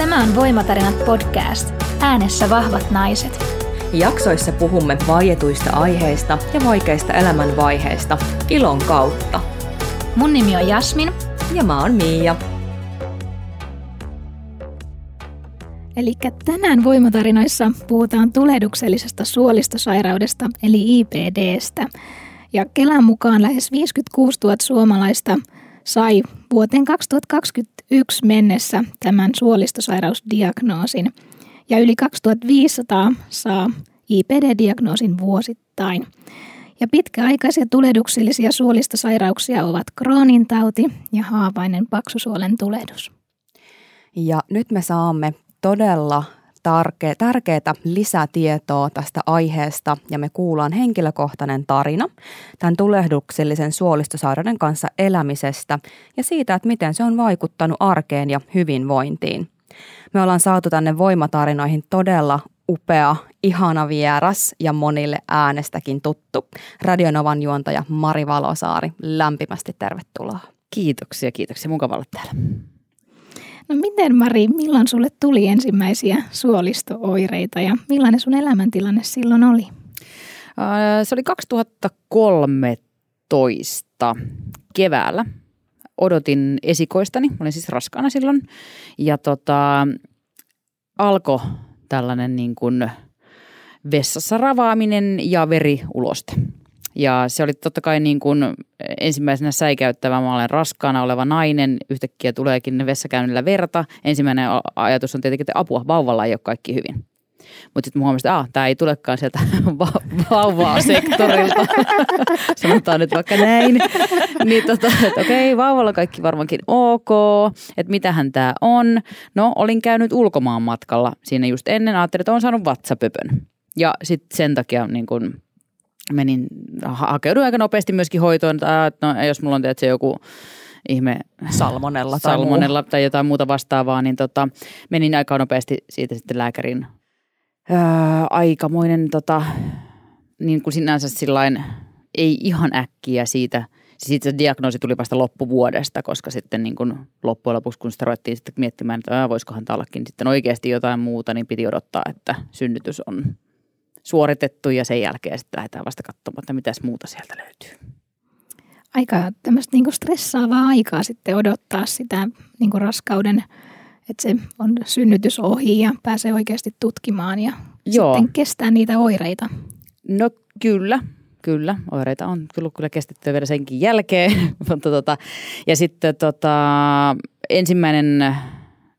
Tämä on Voimatarinat podcast. Äänessä vahvat naiset. Jaksoissa puhumme vaietuista aiheista ja vaikeista elämänvaiheista ilon kautta. Mun nimi on Jasmin. Ja mä oon Miia. Eli tänään Voimatarinoissa puhutaan tulehduksellisesta suolistosairaudesta eli IPDstä. Ja Kelan mukaan lähes 56 000 suomalaista sai vuoteen 2021 mennessä tämän suolistosairausdiagnoosin. Ja yli 2500 saa IPD-diagnoosin vuosittain. Ja pitkäaikaisia tulehduksellisia suolistosairauksia ovat Crohnin tauti ja haavainen paksusuolen tulehdus. Ja nyt me saamme todella tarke- tärkeää lisätietoa tästä aiheesta ja me kuullaan henkilökohtainen tarina tämän tulehduksellisen suolistosairauden kanssa elämisestä ja siitä, että miten se on vaikuttanut arkeen ja hyvinvointiin. Me ollaan saatu tänne voimatarinoihin todella upea, ihana vieras ja monille äänestäkin tuttu. Radionovan juontaja Mari Valosaari, lämpimästi tervetuloa. Kiitoksia, kiitoksia. Mukava olla täällä. No miten Mari, milloin sulle tuli ensimmäisiä suolistooireita ja millainen sun elämäntilanne silloin oli? Se oli 2013 keväällä. Odotin esikoistani, olin siis raskaana silloin. Ja tota, alkoi tällainen niin kuin vessassa ravaaminen ja veriuloste. Ja se oli totta kai niin kuin ensimmäisenä säikäyttävä. Mä olen raskaana oleva nainen, yhtäkkiä tuleekin vessakäynnillä verta. Ensimmäinen ajatus on tietenkin, että apua, vauvalla ei ole kaikki hyvin. Mutta sitten huomasin, että tämä ei tulekaan sieltä va- vauvaa sektorilta. Sanotaan nyt vaikka näin. Niin tota, että okei, vauvalla kaikki varmaankin ok. Että mitähän tämä on. No, olin käynyt ulkomaan matkalla siinä just ennen. Ajattelin, että olen saanut vatsapöpön. Ja sitten sen takia niin kun menin, hakeuduin aika nopeasti myöskin hoitoon, että no, jos mulla on tietysti joku ihme salmonella tai, salmonella tai jotain muuta vastaavaa, niin tota, menin aika nopeasti siitä sitten lääkärin öö, aikamoinen tota, niin kuin sinänsä sillain, ei ihan äkkiä siitä, siis se diagnoosi tuli vasta loppuvuodesta, koska sitten niin kuin loppujen lopuksi, kun sitä ruvettiin sitten miettimään, että voisikohan tämä ollakin sitten oikeasti jotain muuta, niin piti odottaa, että synnytys on suoritettu ja sen jälkeen sitten lähdetään vasta katsomaan, että mitäs muuta sieltä löytyy. Aika tämmöistä niin stressaavaa aikaa sitten odottaa sitä niin raskauden, että se on synnytys ohi ja pääsee oikeasti tutkimaan ja Joo. sitten kestää niitä oireita. No kyllä, kyllä. Oireita on kyllä, kyllä kestetty vielä senkin jälkeen. Mutta tota, ja sitten tota, ensimmäinen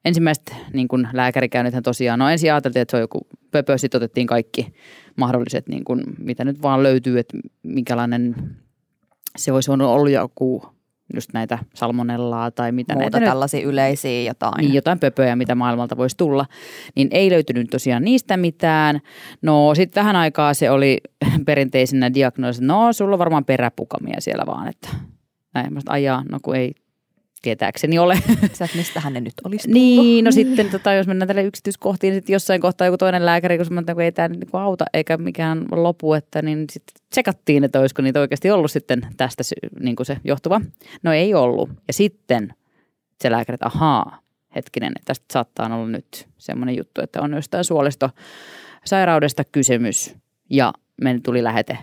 ensimmäiset niin lääkärikäynnithän tosiaan, no ensin ajateltiin, että se on joku pöpö, sitten otettiin kaikki mahdolliset, niin kuin, mitä nyt vaan löytyy, että minkälainen se olisi ollut joku just näitä salmonellaa tai mitä Muuta näitä tällaisia nyt, yleisiä jotain. Niin, jotain pöpöjä, mitä maailmalta voisi tulla. Niin ei löytynyt tosiaan niistä mitään. No sitten vähän aikaa se oli perinteisenä diagnoosi, no sulla on varmaan peräpukamia siellä vaan, että näin. Mä ajaa, no kun ei tietääkseni ole. Sä, että mistähän ne nyt olisi tullut. Niin, no sitten tota, jos mennään tälle yksityiskohtiin, niin sitten jossain kohtaa joku toinen lääkäri, kun sanotaan, että ei tämä niin auta eikä mikään lopu, että niin sitten tsekattiin, että olisiko niitä oikeasti ollut sitten tästä niin kuin se johtuva. No ei ollut. Ja sitten se lääkäri, että ahaa, hetkinen, että tästä saattaa olla nyt semmoinen juttu, että on jostain suolistosairaudesta kysymys. Ja me tuli lähete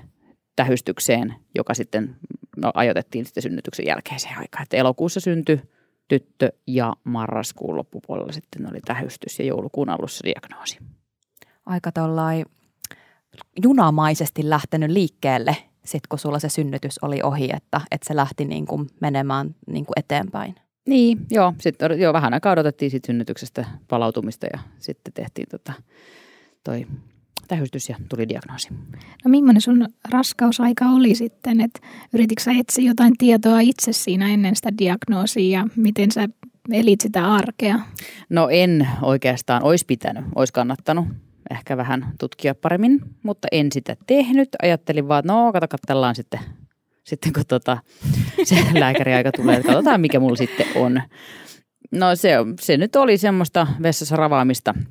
tähystykseen, joka sitten no, ajoitettiin sitten synnytyksen jälkeiseen aikaan. Että elokuussa syntyi tyttö ja marraskuun loppupuolella sitten oli tähystys ja joulukuun alussa diagnoosi. Aika tollai junamaisesti lähtenyt liikkeelle, sit kun sulla se synnytys oli ohi, että, että se lähti niin kuin menemään niin kuin eteenpäin. Niin, joo. Sitten jo vähän aikaa odotettiin sit synnytyksestä palautumista ja sitten tehtiin tota, toi tähystys ja tuli diagnoosi. No millainen sun raskausaika oli sitten, että yrititkö sä etsiä jotain tietoa itse siinä ennen sitä diagnoosia ja miten sä elit sitä arkea? No en oikeastaan, olisi pitänyt, olisi kannattanut ehkä vähän tutkia paremmin, mutta en sitä tehnyt. Ajattelin vaan, että no kato, katsellaan sitten, sitten kun tota, se lääkäriaika tulee, että katsotaan mikä mulla sitten on. No se, se nyt oli semmoista vessassa ravaamista –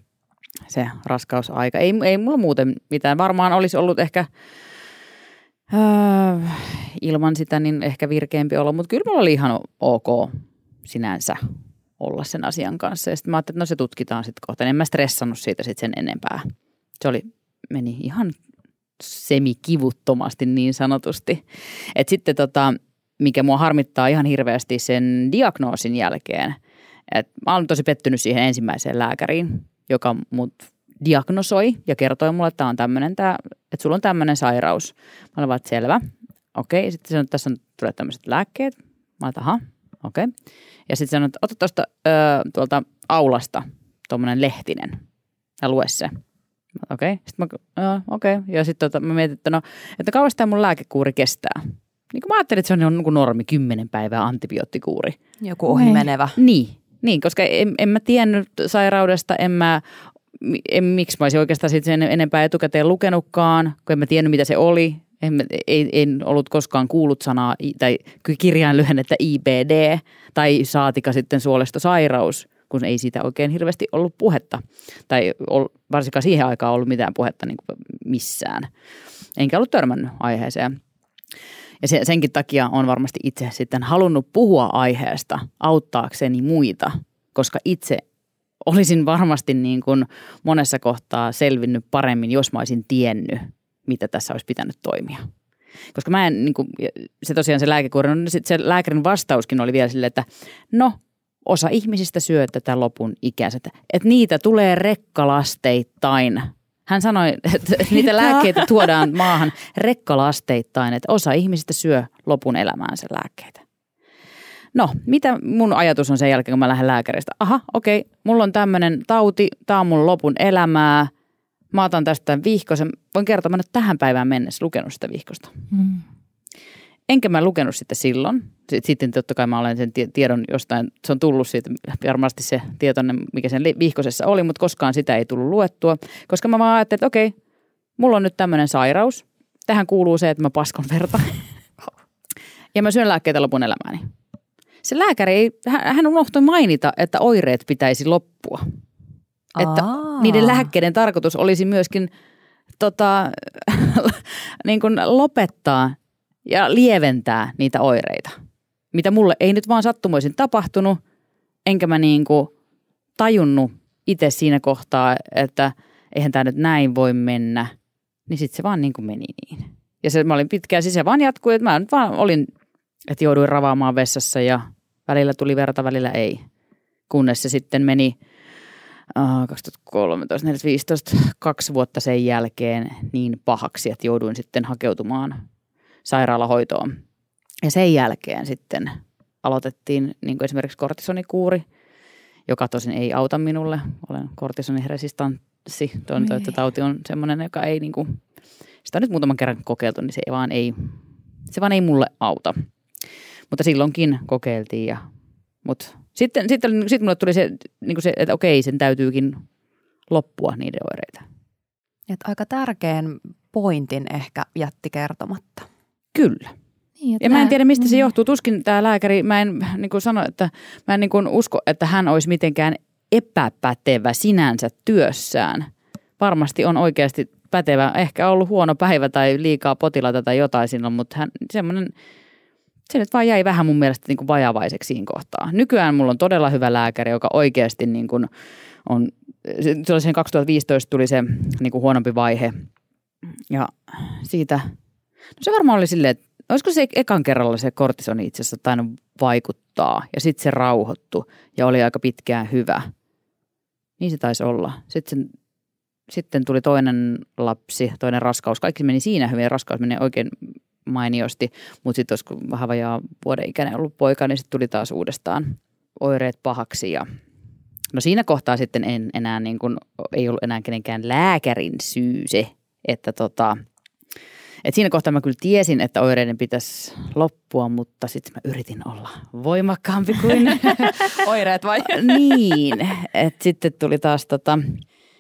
se raskausaika. Ei, ei mulla muuten mitään. Varmaan olisi ollut ehkä öö, ilman sitä niin ehkä virkeämpi olo, mutta kyllä mulla oli ihan ok sinänsä. olla sen asian kanssa. Ja sitten mä ajattelin, että no se tutkitaan sitten kohta. En mä stressannut siitä sitten sen enempää. Se oli, meni ihan semikivuttomasti niin sanotusti. Et sitten tota, mikä mua harmittaa ihan hirveästi sen diagnoosin jälkeen, että mä olen tosi pettynyt siihen ensimmäiseen lääkäriin, joka mut diagnosoi ja kertoi mulle, että tämä on tämmöinen, että sulla on tämmöinen sairaus. Mä olen vaan, että selvä. Okei, sitten sanoi, että tässä on tulee tämmöiset lääkkeet. Mä olen, aha, okei. Ja sitten sanoi, että ota tuosta tuolta aulasta tuommoinen lehtinen ja lue se. Okei, okay. sitten mä, okei. Okay. Ja sitten tota, mä mietin, että no, että kauan tämä mun lääkekuuri kestää. Niin kuin mä ajattelin, että se on niin normi, kymmenen päivää antibioottikuuri. Joku ohi menevä. Niin, niin, koska en, en mä tiennyt sairaudesta, en mä, en, miksi mä olisin oikeastaan sen enempää etukäteen lukenutkaan, kun en mä tiennyt mitä se oli. En, en, en ollut koskaan kuullut sanaa tai kirjainlyhennettä IBD tai saatika sitten suolistosairaus, kun ei siitä oikein hirveästi ollut puhetta. Tai varsinkaan siihen aikaan ollut mitään puhetta niin kuin missään. Enkä ollut törmännyt aiheeseen. Ja se, senkin takia on varmasti itse sitten halunnut puhua aiheesta auttaakseni muita, koska itse olisin varmasti niin kuin monessa kohtaa selvinnyt paremmin, jos mä olisin tiennyt, mitä tässä olisi pitänyt toimia. Koska mä en, niin kuin, se tosiaan se lääkekuuri, no se lääkärin vastauskin oli vielä silleen, että no, osa ihmisistä syö tätä lopun ikänsä. Että niitä tulee rekkalasteittain hän sanoi, että niitä lääkkeitä tuodaan maahan rekkalasteittain, että osa ihmisistä syö lopun elämäänsä lääkkeitä. No, mitä mun ajatus on sen jälkeen, kun mä lähden lääkäristä? Aha, okei, okay, mulla on tämmöinen tauti, tämä on mun lopun elämää. Mä otan tästä vihkosen. Voin kertoa, mä nyt tähän päivään mennessä lukenut sitä vihkosta. Mm. Enkä mä lukenut sitä silloin. Sitten totta kai mä olen sen tiedon jostain, se on tullut siitä, varmasti se tietoinen, mikä sen vihkosessa oli, mutta koskaan sitä ei tullut luettua. Koska mä vaan ajattelin, että okei, mulla on nyt tämmöinen sairaus. Tähän kuuluu se, että mä paskon verta. ja mä syön lääkkeitä lopun elämääni. Se lääkäri, ei, hän unohtui mainita, että oireet pitäisi loppua. Aa. Että niiden lääkkeiden tarkoitus olisi myöskin tota, niin kuin lopettaa ja lieventää niitä oireita, mitä mulle ei nyt vaan sattumoisin tapahtunut, enkä mä niin kuin tajunnut itse siinä kohtaa, että eihän tämä nyt näin voi mennä, niin sitten se vaan niin kuin meni niin. Ja se, mä olin pitkään, siis se vaan jatkui, että mä nyt vaan olin, että jouduin ravaamaan vessassa ja välillä tuli verta, välillä ei. Kunnes se sitten meni uh, 2013, 2015, kaksi vuotta sen jälkeen niin pahaksi, että jouduin sitten hakeutumaan sairaalahoitoon. Ja sen jälkeen sitten aloitettiin niin kuin esimerkiksi kortisonikuuri, joka tosin ei auta minulle. Olen kortisoniresistenssi. Tuon että tauti on semmoinen, joka ei niin kuin, sitä on nyt muutaman kerran kokeiltu, niin se vaan ei, se vaan ei mulle auta. Mutta silloinkin kokeiltiin ja, mutta sitten, sitten, sitten mulle tuli se, niin kuin se, että okei, sen täytyykin loppua niiden oireita. Et aika tärkeän pointin ehkä jätti kertomatta. Kyllä. Niin, ja mä en tiedä, mistä se niin. johtuu. Tuskin tämä lääkäri, mä en niin kuin sano, että mä en niin kuin usko, että hän olisi mitenkään epäpätevä sinänsä työssään. Varmasti on oikeasti pätevä. Ehkä ollut huono päivä tai liikaa potilaita tai jotain silloin, mutta hän semmoinen, se nyt vaan jäi vähän mun mielestä niin kuin vajavaiseksi siinä kohtaa. Nykyään mulla on todella hyvä lääkäri, joka oikeasti niin kuin on, se 2015 tuli se niin kuin huonompi vaihe ja siitä – No se varmaan oli silleen, että olisiko se ekan kerralla se kortisoni itse asiassa tainnut vaikuttaa ja sitten se rauhoittu ja oli aika pitkään hyvä. Niin se taisi olla. Sitten, sitten tuli toinen lapsi, toinen raskaus. Kaikki meni siinä hyvin. Raskaus meni oikein mainiosti, mutta sitten olisiko vähän vajaa vuoden ikäinen ollut poika, niin sitten tuli taas uudestaan oireet pahaksi ja No siinä kohtaa sitten en enää niin kuin, ei ollut enää kenenkään lääkärin syy se, että tota, et siinä kohtaa mä kyllä tiesin, että oireiden pitäisi loppua, mutta sitten mä yritin olla voimakkaampi kuin oireet vai? niin, että sitten tuli taas tota,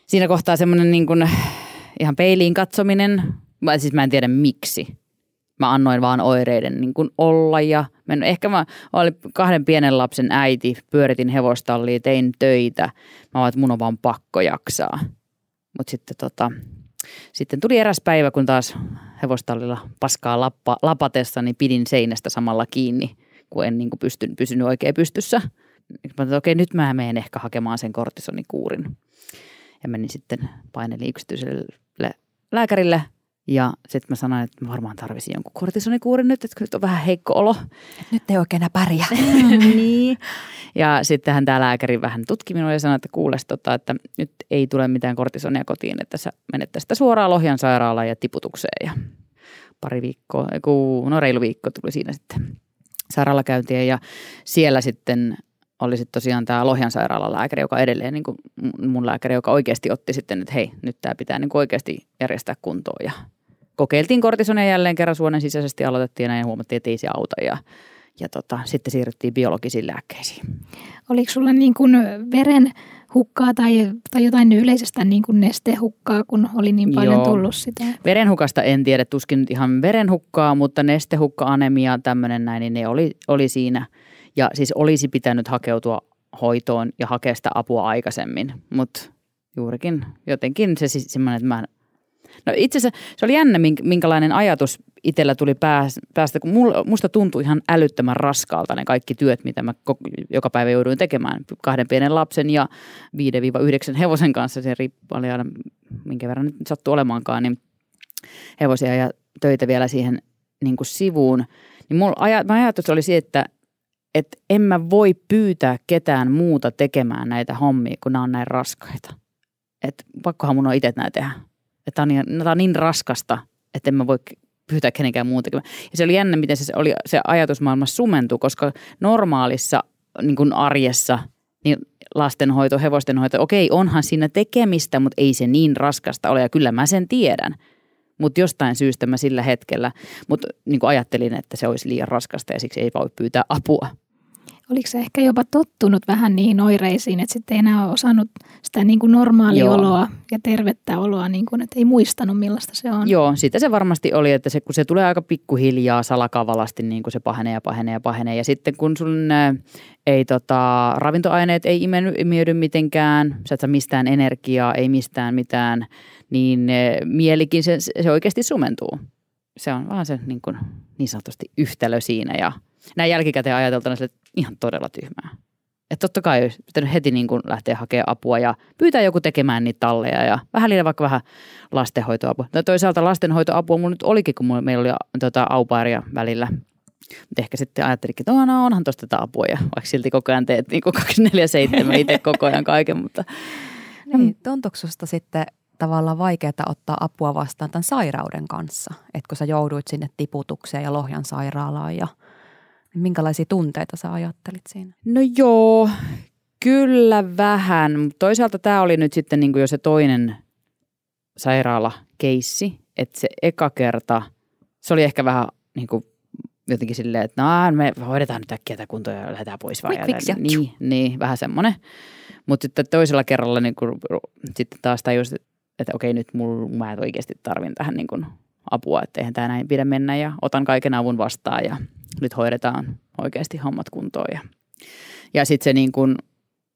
siinä kohtaa semmoinen niin kuin ihan peiliin katsominen. Mä, siis mä en tiedä miksi. Mä annoin vaan oireiden niin kuin olla ja men, ehkä mä olin kahden pienen lapsen äiti, pyöritin hevostallia, tein töitä. Mä vaan, että mun on vaan pakko jaksaa. Mutta sitten tota, sitten tuli eräs päivä, kun taas hevostallilla paskaa lappa, lapatessa, niin pidin seinästä samalla kiinni, kun en niin kuin pystyn, pysynyt oikein pystyssä. että okei, nyt mä menen ehkä hakemaan sen kortisonikuurin. Ja menin sitten painelin yksityiselle lääkärille ja sitten mä sanoin, että mä varmaan tarvisin jonkun kortisonikuurin nyt, että nyt on vähän heikko olo. Et nyt ei oikein pärjää. niin. Ja sittenhän tämä lääkäri vähän tutki minua ja sanoi, että kuules, tota, että nyt ei tule mitään kortisonia kotiin, että sä menet tästä suoraan Lohjan sairaalaan ja tiputukseen. Ja pari viikkoa, no reilu viikko tuli siinä sitten sairaalakäyntiä ja siellä sitten oli sitten tosiaan tämä Lohjan sairaalan lääkäri, joka edelleen niin kuin mun lääkäri, joka oikeasti otti sitten, että hei, nyt tämä pitää niin kuin oikeasti järjestää kuntoon ja kokeiltiin kortisonia jälleen kerran suonen sisäisesti, aloitettiin ja näin huomattiin, että ei se auta ja, ja tota, sitten siirryttiin biologisiin lääkkeisiin. Oliko sulla niin kuin veren hukkaa tai, tai jotain yleisestä niin kuin nestehukkaa, kun oli niin paljon Joo. tullut sitä? Verenhukasta en tiedä, tuskin nyt ihan verenhukkaa, mutta nestehukka, anemia, tämmöinen näin, niin ne oli, oli siinä. Ja siis olisi pitänyt hakeutua hoitoon ja hakea sitä apua aikaisemmin, mutta juurikin jotenkin se siis semmoinen, että mä No itse asiassa se oli jännä, minkälainen ajatus itsellä tuli päästä, kun musta tuntui ihan älyttömän raskaalta ne kaikki työt, mitä mä joka päivä jouduin tekemään. Kahden pienen lapsen ja 5-9 hevosen kanssa, se riippuu aina minkä verran nyt sattuu olemaankaan, niin hevosia ja töitä vielä siihen niin kuin sivuun. Niin mulla ajatus oli se, että, että en mä voi pyytää ketään muuta tekemään näitä hommia, kun nämä on näin raskaita. Että pakkohan mun on itse näitä tehdä että tämä on, niin, tämä on niin raskasta, että en mä voi pyytää kenenkään tekemään. Ja se oli jännä, miten se, oli, se ajatusmaailma sumentui, koska normaalissa niin kuin arjessa niin lastenhoito, hevostenhoito, okei, onhan siinä tekemistä, mutta ei se niin raskasta ole. Ja kyllä mä sen tiedän. Mutta jostain syystä mä sillä hetkellä, mutta niin ajattelin, että se olisi liian raskasta ja siksi ei voi pyytää apua. Oliko se ehkä jopa tottunut vähän niihin oireisiin, että sitten ei enää osannut sitä niin kuin normaalioloa Joo. ja tervettä oloa, niin kuin, että ei muistanut millaista se on? Joo, sitä se varmasti oli, että se, kun se tulee aika pikkuhiljaa salakavalasti, niin kuin se pahenee ja pahenee ja pahenee. Ja sitten kun sun ei tota, ravintoaineet ei imeydy, imeydy mitenkään, sä et saa mistään energiaa, ei mistään mitään, niin mielikin se, se oikeasti sumentuu. Se on vaan se niin, kuin, niin sanotusti yhtälö siinä ja – näin jälkikäteen ajateltuna sille, että ihan todella tyhmää. Että totta kai olisi pitänyt heti niin kuin lähteä hakemaan apua ja pyytää joku tekemään niitä talleja ja vähän liian vaikka vähän lastenhoitoapua. No toisaalta lastenhoitoapua mulla nyt olikin, kun meillä oli tota, aupairia välillä. Mutta ehkä sitten ajattelikin, että no, onhan tuosta tätä apua ja vaikka silti koko ajan teet niin 247 itse koko ajan kaiken. Mutta. Niin, tuntuuko sitten tavallaan vaikeaa ottaa apua vastaan tämän sairauden kanssa? Että kun sä jouduit sinne tiputukseen ja Lohjan sairaalaan ja – Minkälaisia tunteita sä ajattelit siinä? No joo, kyllä vähän. Toisaalta tämä oli nyt sitten niin kuin jo se toinen sairaalakeissi, että se eka kerta, se oli ehkä vähän niin kuin jotenkin silleen, että no me hoidetaan nyt äkkiä tämä kunto ja lähdetään pois vaan. Quick, niin, niin, vähän semmoinen. Mutta sitten toisella kerralla niin kuin, sitten taas tajus, että okei nyt mulla, mä oikeasti tarvin tähän niin kuin apua, että eihän tämä näin pidä mennä ja otan kaiken avun vastaan ja nyt hoidetaan oikeasti hommat kuntoon. Ja, ja sitten se niin kuin,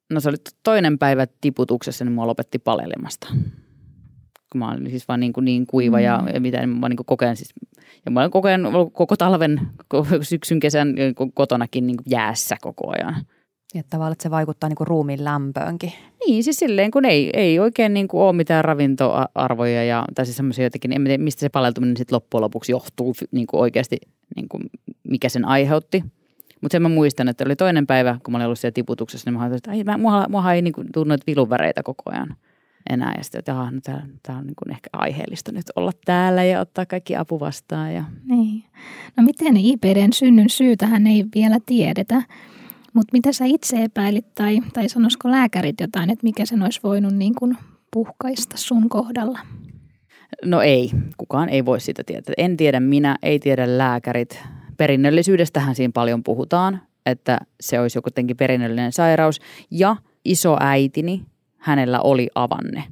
no se oli toinen päivä tiputuksessa, niin mua lopetti palelemasta. Kun mä olin siis vaan niin, kuin niin kuiva mm. ja, ja mitä mä niin kuin kokeen siis, ja mä olen koko ajan, koko talven, syksyn, kesän kotonakin niin kuin jäässä koko ajan. Ja tavallaan, että se vaikuttaa niin kuin ruumiin lämpöönkin. Niin, siis silleen, kun ei, ei oikein niin kuin ole mitään ravintoarvoja ja, tai siis semmoisia jotenkin, en tiedä, mistä se paleltuminen sitten loppujen lopuksi johtuu niin kuin oikeasti, niin kuin mikä sen aiheutti. Mutta sen mä muistan, että oli toinen päivä, kun mä olin ollut siellä tiputuksessa, niin mä ajattelin, että mua, mua ei niin kuin, tullut noita vilunväreitä koko ajan enää. Ja sitten, että no, tämä, tämä on niin kuin ehkä aiheellista nyt olla täällä ja ottaa kaikki apu vastaan. Ja... Niin. No miten IPDn synnyn syytähän ei vielä tiedetä. Mutta mitä sä itse epäilit tai, tai sanoisiko lääkärit jotain, että mikä sen olisi voinut niin kuin puhkaista sun kohdalla? No ei, kukaan ei voi sitä tietää. En tiedä minä, ei tiedä lääkärit. Perinnöllisyydestähän siinä paljon puhutaan, että se olisi jotenkin perinnöllinen sairaus. Ja isoäitini, hänellä oli avanne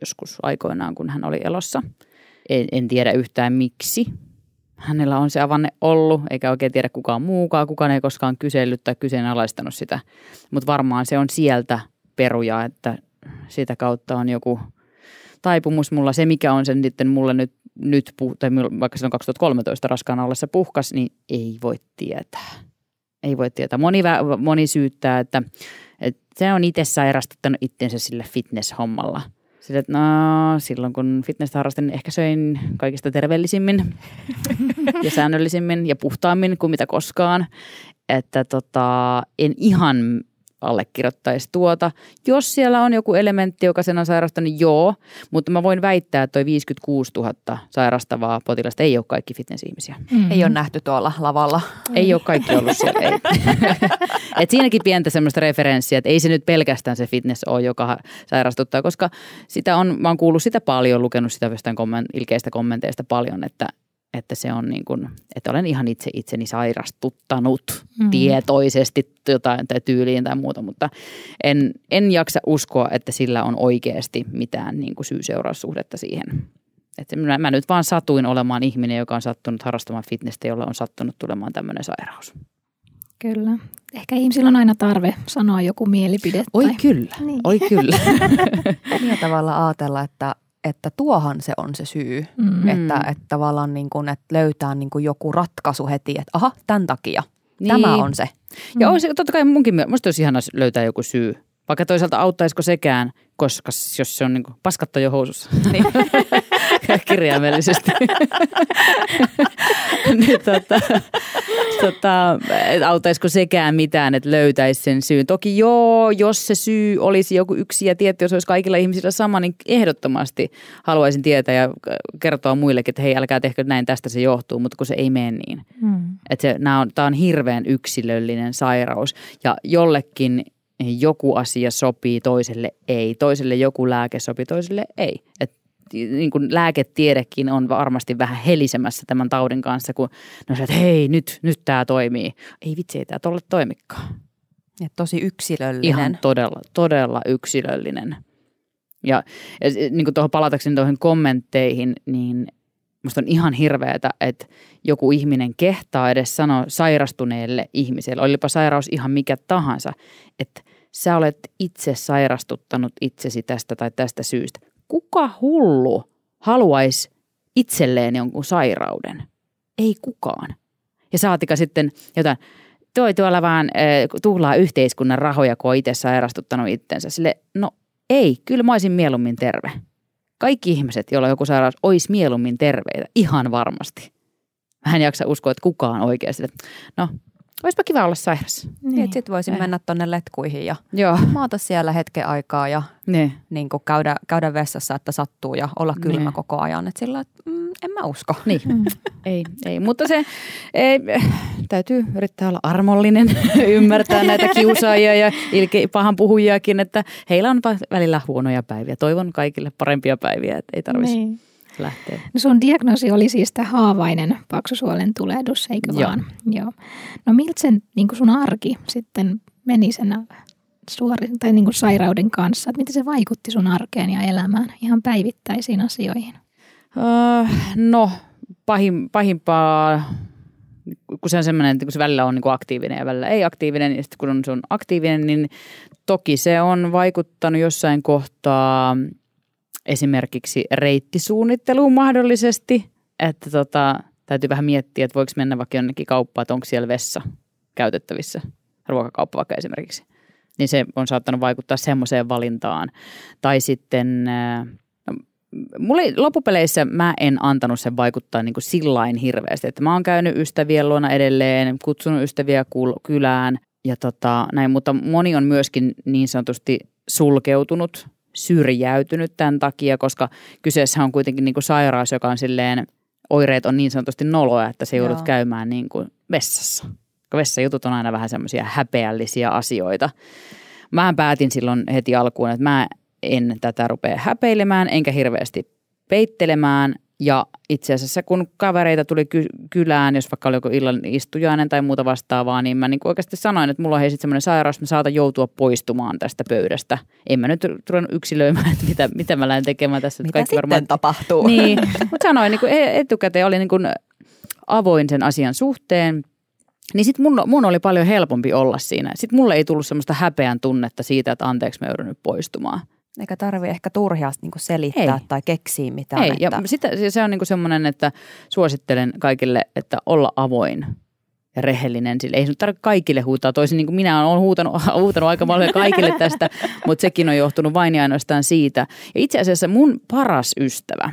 joskus aikoinaan, kun hän oli elossa. En, en tiedä yhtään miksi, hänellä on se avanne ollut, eikä oikein tiedä kukaan muukaan. Kukaan ei koskaan kysellyt tai kyseenalaistanut sitä. Mutta varmaan se on sieltä peruja, että sitä kautta on joku taipumus mulla. Se, mikä on sen sitten mulle nyt, nyt tai vaikka se on 2013 raskaana ollessa puhkas, niin ei voi tietää. Ei voi tietää. Moni, moni syyttää, että, että se on itse sairastuttanut itsensä sillä fitness-hommalla. Sitten, että no, silloin kun fitness harrastin, niin ehkä söin kaikista terveellisimmin ja säännöllisimmin ja puhtaammin kuin mitä koskaan. Että tota, en ihan allekirjoittaisi tuota. Jos siellä on joku elementti, joka sen on sairastanut, niin joo, mutta mä voin väittää, että toi 56 000 sairastavaa potilasta ei ole kaikki fitness-ihmisiä. Mm-hmm. Ei ole nähty tuolla lavalla. Ei ole kaikki ollut siellä. Ei. Et siinäkin pientä semmoista referenssiä, että ei se nyt pelkästään se fitness ole, joka sairastuttaa, koska sitä on, mä oon kuullut sitä paljon, lukenut sitä jostain komment, ilkeistä kommenteista paljon, että, että se on niin kuin, että olen ihan itse itseni sairastuttanut mm. tietoisesti jotain tai tyyliin tai muuta, mutta en, en jaksa uskoa, että sillä on oikeasti mitään niin kuin syy-seuraussuhdetta siihen. Että mä, mä nyt vaan satuin olemaan ihminen, joka on sattunut harrastamaan fitnessä, jolla on sattunut tulemaan tämmöinen sairaus. Kyllä. Ehkä ihmisillä on aina tarve sanoa joku mielipide. Oi tai... kyllä, niin. oi kyllä. Millä tavalla ajatella, että että tuohan se on se syy. Mm-hmm. Että, että tavallaan niin kuin, että löytää niin kuin joku ratkaisu heti, että aha, tämän takia. Niin. Tämä on se. Ja mm. olisi, totta kai munkin mielestä olisi ihana löytää joku syy. Vaikka toisaalta auttaisiko sekään, koska jos se on niin paskatta jo housussa. Niin. Kirjaimellisesti. niin, tota, tota, auttaisiko sekään mitään, että löytäisi sen syyn. Toki joo, jos se syy olisi joku yksi ja tietty, jos olisi kaikilla ihmisillä sama, niin ehdottomasti haluaisin tietää ja kertoa muillekin, että hei, älkää tehkö näin, tästä se johtuu, mutta kun se ei mene niin. Hmm. Että se, on, tämä on hirveän yksilöllinen sairaus ja jollekin joku asia sopii, toiselle ei. Toiselle joku lääke sopii, toiselle ei. Et niin kuin lääketiedekin on varmasti vähän helisemässä tämän taudin kanssa, kun no se, että hei, nyt, nyt tämä toimii. Ei vitsi, ei tämä tolle toimikaan. Ja tosi yksilöllinen. Ihan todella, todella yksilöllinen. Ja, ja niin kuin tuohon palatakseni tuohon kommentteihin, niin musta on ihan hirveätä, että joku ihminen kehtaa edes sanoa sairastuneelle ihmiselle, olipa sairaus ihan mikä tahansa, että sä olet itse sairastuttanut itsesi tästä tai tästä syystä kuka hullu haluaisi itselleen jonkun sairauden? Ei kukaan. Ja saatika sitten jotain, toi tuolla vaan äh, tuhlaa yhteiskunnan rahoja, kun on itse sairastuttanut itsensä. Sille, no ei, kyllä mä olisin mieluummin terve. Kaikki ihmiset, joilla on joku sairaus, olisi mieluummin terveitä, ihan varmasti. Mä en jaksa uskoa, että kukaan oikeasti. No, Olisipa kiva olla sairas. Niin. Sitten voisin eh. mennä tuonne letkuihin ja Joo. maata siellä hetken aikaa ja niin. Niin kuin käydä, käydä vessassa, että sattuu ja olla kylmä niin. koko ajan. Et sillä mm, en mä usko. Niin. Mm. ei, ei, mutta se ei, täytyy yrittää olla armollinen, ymmärtää näitä kiusaajia ja ilke, pahan puhujiakin, että heillä on välillä huonoja päiviä. Toivon kaikille parempia päiviä, että ei tarvitsisi. Niin lähtee. No sun diagnoosi oli siis tämä haavainen paksusuolen tulehdus, eikö Joo. vaan? Joo. No miltä sen niin sun arki sitten meni sen suori, tai niin sairauden kanssa? Että miten se vaikutti sun arkeen ja elämään ihan päivittäisiin asioihin? Öö, no pahim, pahimpaa kun se on semmoinen, että kun se välillä on niin kuin aktiivinen ja välillä ei aktiivinen, niin sitten kun se on aktiivinen, niin toki se on vaikuttanut jossain kohtaa esimerkiksi reittisuunnitteluun mahdollisesti, että tota, täytyy vähän miettiä, että voiko mennä vaikka jonnekin kauppaan, että onko siellä vessa käytettävissä, ruokakauppa vaikka esimerkiksi. Niin se on saattanut vaikuttaa semmoiseen valintaan. Tai sitten, no, mulle loppupeleissä mä en antanut sen vaikuttaa niin kuin sillain hirveästi, että mä oon käynyt ystävien luona edelleen, kutsunut ystäviä kylään ja tota, näin, mutta moni on myöskin niin sanotusti sulkeutunut syrjäytynyt tämän takia, koska kyseessä on kuitenkin niin kuin sairaus, joka on silleen, oireet on niin sanotusti noloa, että se joudut Joo. käymään niin kuin vessassa. Vessajutut on aina vähän semmoisia häpeällisiä asioita. Mä päätin silloin heti alkuun, että mä en tätä rupea häpeilemään, enkä hirveästi peittelemään, ja itse asiassa kun kavereita tuli ky- kylään, jos vaikka oli joku illan istujainen tai muuta vastaavaa, niin mä niin oikeasti sanoin, että mulla on hei sitten semmoinen sairaus, että mä saatan joutua poistumaan tästä pöydästä. En mä nyt ruvennut yksilöimään, että mitä, mitä mä lähden tekemään tässä. Mitä kaikki varmaan... tapahtuu? Niin, mutta sanoin niin kuin etukäteen, oli niin kuin avoin sen asian suhteen. Niin sitten mun, mun oli paljon helpompi olla siinä. Sitten mulle ei tullut semmoista häpeän tunnetta siitä, että anteeksi mä joudun nyt poistumaan. Eikä tarvi ehkä turhia niin selittää ei. tai keksiä mitään. Ei, että... ja sitä, se on niin semmoinen, että suosittelen kaikille, että olla avoin. ja rehellinen. Sille ei se tarvitse kaikille huutaa toisin, niin kuin minä olen huutanut, huutanut aika paljon kaikille tästä, mutta sekin on johtunut vain ja ainoastaan siitä. Ja itse asiassa mun paras ystävä,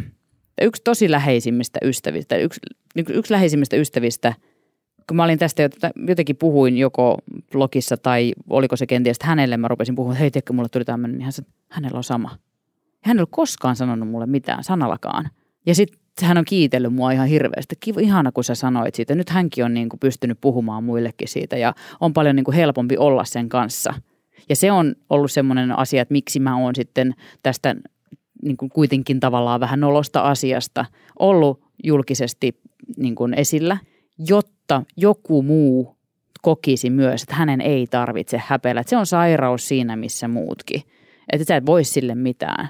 yksi tosi läheisimmistä ystävistä, yksi, yksi läheisimmistä ystävistä, kun mä olin tästä jotenkin puhuin joko blogissa tai oliko se kenties hänelle, mä rupesin puhumaan, että hei tiedätkö, mulle tuli tämmöinen, niin hän sanoi, hänellä on sama. Hän ei ollut koskaan sanonut mulle mitään sanallakaan. Ja sitten hän on kiitellyt mua ihan hirveästi. Kiva, ihana, kun sä sanoit siitä. Nyt hänkin on niin kuin pystynyt puhumaan muillekin siitä ja on paljon niin kuin helpompi olla sen kanssa. Ja se on ollut semmoinen asia, että miksi mä oon sitten tästä niin kuin kuitenkin tavallaan vähän nolosta asiasta ollut julkisesti niin kuin esillä, jotta joku muu kokisi myös, että hänen ei tarvitse häpeillä. Että se on sairaus siinä, missä muutkin. Että sä et voi sille mitään.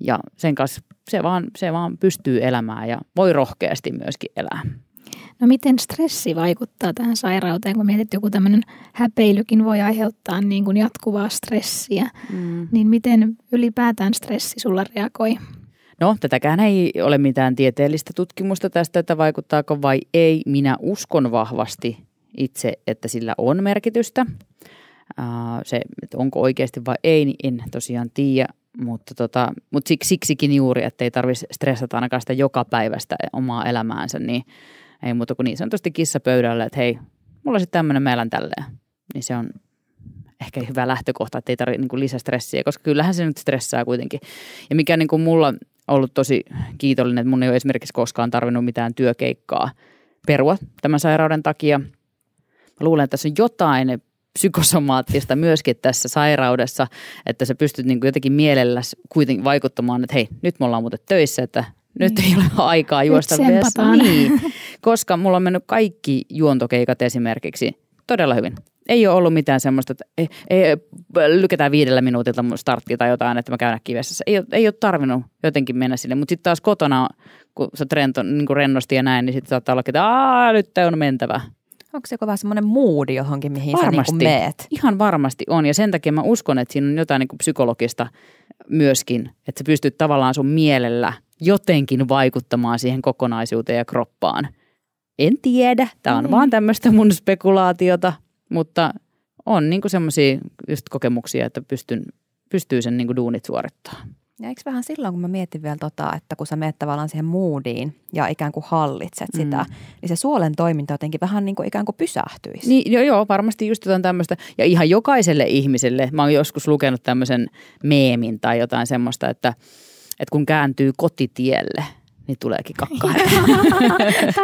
Ja sen kanssa se vaan, se vaan pystyy elämään ja voi rohkeasti myöskin elää. No miten stressi vaikuttaa tähän sairauteen, kun mietit, joku tämmöinen häpeilykin voi aiheuttaa niin kuin jatkuvaa stressiä, mm. niin miten ylipäätään stressi sulla reagoi? No, tätäkään ei ole mitään tieteellistä tutkimusta tästä, että vaikuttaako vai ei. Minä uskon vahvasti itse, että sillä on merkitystä. Se, että onko oikeasti vai ei, niin en tosiaan tiedä. Mutta, tota, mutta sik, siksikin juuri, että ei tarvitsisi stressata ainakaan sitä joka päivästä omaa elämäänsä, niin ei muuta kuin niin sanotusti kissa pöydälle, että hei, mulla on sitten tämmöinen, elän tälleen. Niin se on ehkä hyvä lähtökohta, että ei tarvitse niin lisää stressiä, koska kyllähän se nyt stressaa kuitenkin. Ja mikä niin kuin mulla ollut tosi kiitollinen, että mun ei ole esimerkiksi koskaan tarvinnut mitään työkeikkaa perua tämän sairauden takia. Mä luulen, että tässä on jotain psykosomaattista myöskin tässä sairaudessa, että sä pystyt niin kuin jotenkin mielelläsi kuitenkin vaikuttamaan, että hei, nyt me ollaan muuten töissä, että nyt niin. ei ole aikaa juosta vessaan. Niin, koska mulla on mennyt kaikki juontokeikat esimerkiksi todella hyvin. Ei ole ollut mitään semmoista, että ei, ei, lykätään viidellä minuutilta mun starttia tai jotain, että mä käyn kivessä. Ei, ei ole tarvinnut jotenkin mennä sille, mutta sitten taas kotona, kun sä trento, niin kuin rennosti ja näin, niin sitten saattaa olla, että nyt on mentävä. Onko se vähän semmoinen moodi johonkin, mihin varmasti, sä niin meet? Ihan varmasti on ja sen takia mä uskon, että siinä on jotain niin psykologista myöskin, että sä pystyt tavallaan sun mielellä jotenkin vaikuttamaan siihen kokonaisuuteen ja kroppaan. En tiedä, tämä on mm. vaan tämmöistä mun spekulaatiota, mutta on niin semmoisia just kokemuksia, että pystyn, pystyy sen niin duunit suorittamaan. Ja eikö vähän silloin, kun mä mietin vielä tota, että kun sä meet tavallaan siihen moodiin ja ikään kuin hallitset mm. sitä, niin se suolen toiminta jotenkin vähän niin kuin ikään kuin pysähtyisi. Niin, joo, joo, varmasti just jotain tämmöistä. Ja ihan jokaiselle ihmiselle, mä oon joskus lukenut tämmöisen meemin tai jotain semmoista, että, että kun kääntyy kotitielle – niin tuleekin kakkaa.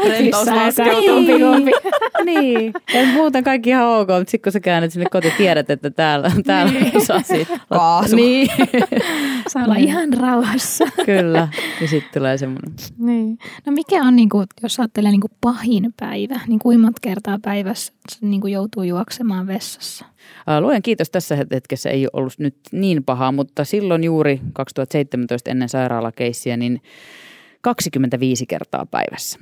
Rentous laskeutuu. Niin. niin. Ja muuten kaikki ihan ok, mutta sitten kun sä käännet sinne kotiin, tiedät, että täällä, täällä niin. saa siitä. Kaasu. Niin. Saa olla niin. ihan rauhassa. Kyllä. Ja sitten tulee semmoinen. Niin. No mikä on, niin kuin, jos ajattelee niin kuin pahin päivä, niin kuinka kertaa päivässä niin kuin joutuu juoksemaan vessassa? Luen kiitos tässä hetkessä ei ollut nyt niin pahaa, mutta silloin juuri 2017 ennen sairaalakeissiä, niin 25 kertaa päivässä.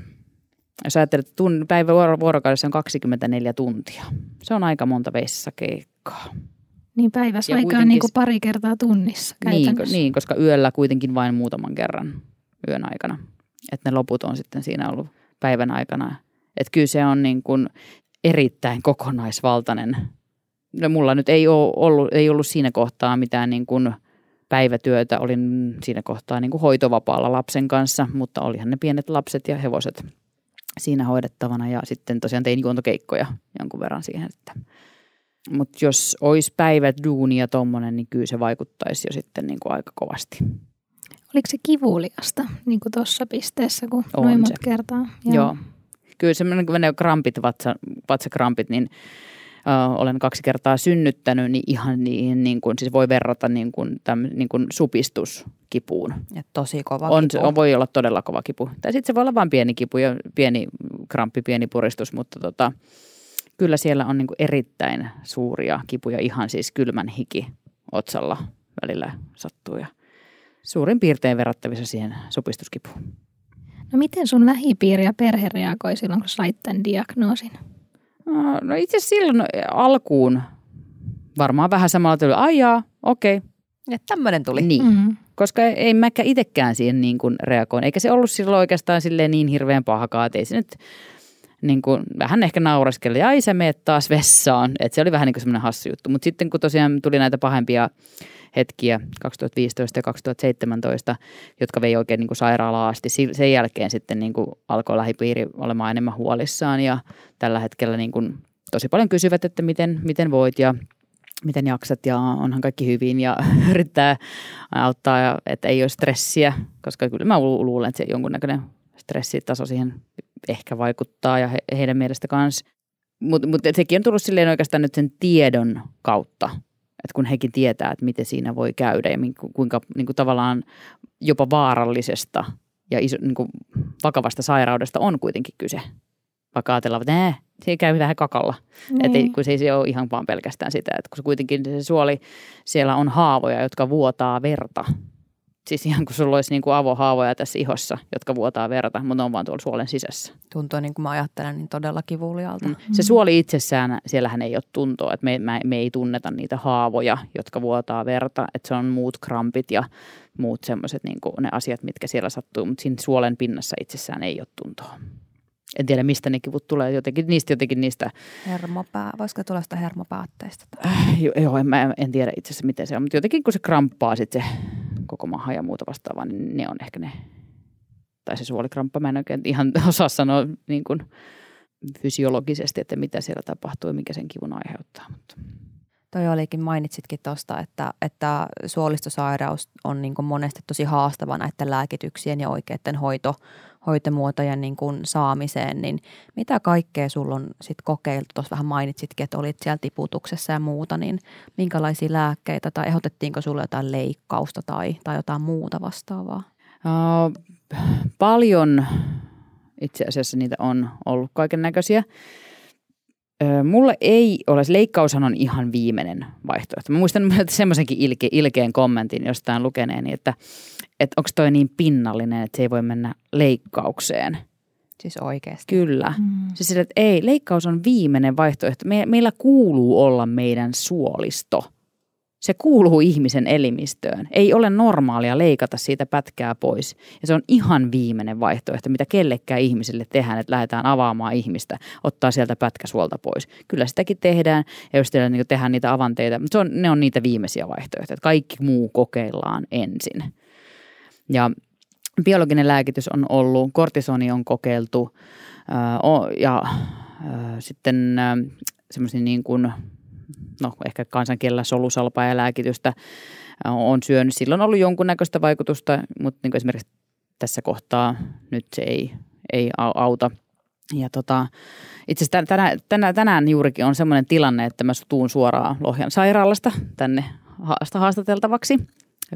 Jos ajattelet, että tunn, päivä vuorokaudessa on 24 tuntia. Se on aika monta vessakeikkaa. Niin päivässä ja aikaa niin kuin pari kertaa tunnissa niin, niin, koska yöllä kuitenkin vain muutaman kerran yön aikana. Että ne loput on sitten siinä ollut päivän aikana. Että kyllä se on niin kuin erittäin kokonaisvaltainen. No, mulla nyt ei, ole ollut, ei ollut siinä kohtaa mitään niin kuin – päivätyötä. Olin siinä kohtaa niin kuin hoitovapaalla lapsen kanssa, mutta olihan ne pienet lapset ja hevoset siinä hoidettavana. Ja sitten tosiaan tein juontokeikkoja jonkun verran siihen. Että. Mutta jos olisi päivät duunia tuommoinen, niin kyllä se vaikuttaisi jo sitten niin kuin aika kovasti. Oliko se kivuliasta niin kuin tuossa pisteessä, kun On noin monta kertaa? Joo. Joo. Kyllä semmoinen, kun menee krampit, vatsa, vatsakrampit, niin ö, olen kaksi kertaa synnyttänyt, niin ihan niin, niin kuin, siis voi verrata niin kuin, täm, niin kuin supistuskipuun. Ja tosi kova on, kipu. On, voi olla todella kova kipu. Tai sitten se voi olla vain pieni kipu ja pieni kramppi, pieni puristus, mutta tota, kyllä siellä on niin kuin erittäin suuria kipuja, ihan siis kylmän hiki otsalla välillä sattuu ja suurin piirtein verrattavissa siihen supistuskipuun. No miten sun lähipiiri ja perhe reagoi silloin, kun sait tämän diagnoosin? No itse silloin alkuun varmaan vähän samalla tuli, ai jaa, okei. Okay. Ja tämmöinen tuli. Niin, mm-hmm. koska ei mäkään itsekään siihen niin kuin reagoin. Eikä se ollut silloin oikeastaan silleen niin hirveän pahakaan, että ei se nyt niin kuin, vähän ehkä naureskeli, ai sä meet taas vessaan. Et se oli vähän niin semmoinen hassu juttu. Mutta sitten kun tosiaan tuli näitä pahempia hetkiä 2015 ja 2017, jotka vei oikein niin kuin asti. Sen jälkeen sitten niin kuin alkoi lähipiiri olemaan enemmän huolissaan ja tällä hetkellä niin kuin tosi paljon kysyvät, että miten, miten voit ja miten jaksat ja onhan kaikki hyvin ja yrittää auttaa, että ei ole stressiä, koska kyllä mä luulen, että se jonkunnäköinen stressitaso siihen ehkä vaikuttaa ja he, heidän mielestä kanssa. Mutta mut sekin on tullut silleen oikeastaan nyt sen tiedon kautta, että kun hekin tietää, että miten siinä voi käydä ja kuinka niin kuin tavallaan jopa vaarallisesta ja iso, niin kuin vakavasta sairaudesta on kuitenkin kyse. Vaikka ajatellaan, että äh, se käy vähän kakalla. Niin. Että kun se ei ole ihan vaan pelkästään sitä, että kun kuitenkin se suoli, siellä on haavoja, jotka vuotaa verta siis ihan kuin sulla olisi niin kuin avohaavoja tässä ihossa, jotka vuotaa verta, mutta on vaan tuolla suolen sisässä. Tuntuu niin kuin mä ajattelen, niin todella kivulialta. Mm. Se suoli itsessään, siellähän ei ole tuntoa, että me, me, me ei tunneta niitä haavoja, jotka vuotaa verta, että se on muut krampit ja muut semmoiset niin ne asiat, mitkä siellä sattuu, mutta siinä suolen pinnassa itsessään ei ole tuntoa. En tiedä, mistä ne kivut tulee. Jotenkin, niistä jotenkin niistä... Hermopää. Voisiko tulla sitä hermopäätteistä? Äh, joo, en, mä en tiedä itse asiassa, miten se on. Mutta jotenkin kun se kramppaa sitten se koko maha ja muuta vastaavaa, niin ne on ehkä ne, tai se suolikramppa, mä en oikein ihan osaa sanoa niin kuin fysiologisesti, että mitä siellä tapahtuu ja mikä sen kivun aiheuttaa. Mutta. Toi olikin, mainitsitkin tuosta, että, että suolistosairaus on niin kuin monesti tosi haastava näiden lääkityksien ja oikeiden hoito, hoitomuotojen niin kuin saamiseen, niin mitä kaikkea sulla on sit kokeiltu? Tuossa vähän mainitsitkin, että olit siellä tiputuksessa ja muuta, niin minkälaisia lääkkeitä tai ehdotettiinko sulle jotain leikkausta tai, tai jotain muuta vastaavaa? Uh, paljon itse asiassa niitä on ollut kaiken näköisiä. Mulle ei ole, leikkaushan on ihan viimeinen vaihtoehto. Mä muistan semmoisenkin ilke, ilkeen kommentin jostain lukeneeni, että, että onko toi niin pinnallinen, että se ei voi mennä leikkaukseen. Siis oikeasti? Kyllä. Mm. Siis että ei, leikkaus on viimeinen vaihtoehto. Me, meillä kuuluu olla meidän suolisto – se kuuluu ihmisen elimistöön. Ei ole normaalia leikata siitä pätkää pois. Ja se on ihan viimeinen vaihtoehto, mitä kellekään ihmiselle tehdään, että lähdetään avaamaan ihmistä, ottaa sieltä pätkä suolta pois. Kyllä sitäkin tehdään, ja jos tehdään, niin tehdään niitä avanteita, mutta se on, ne on niitä viimeisiä vaihtoehtoja. Kaikki muu kokeillaan ensin. Ja biologinen lääkitys on ollut, kortisoni on kokeiltu, ja sitten semmoisia niin kuin no ehkä kansankielellä solusalpaa ja lääkitystä on syönyt. Silloin on ollut jonkunnäköistä vaikutusta, mutta niin esimerkiksi tässä kohtaa nyt se ei, ei auta. Ja tota, itse asiassa tänään, tänään, tänään juurikin on sellainen tilanne, että mä tuun suoraan Lohjan sairaalasta tänne haastateltavaksi.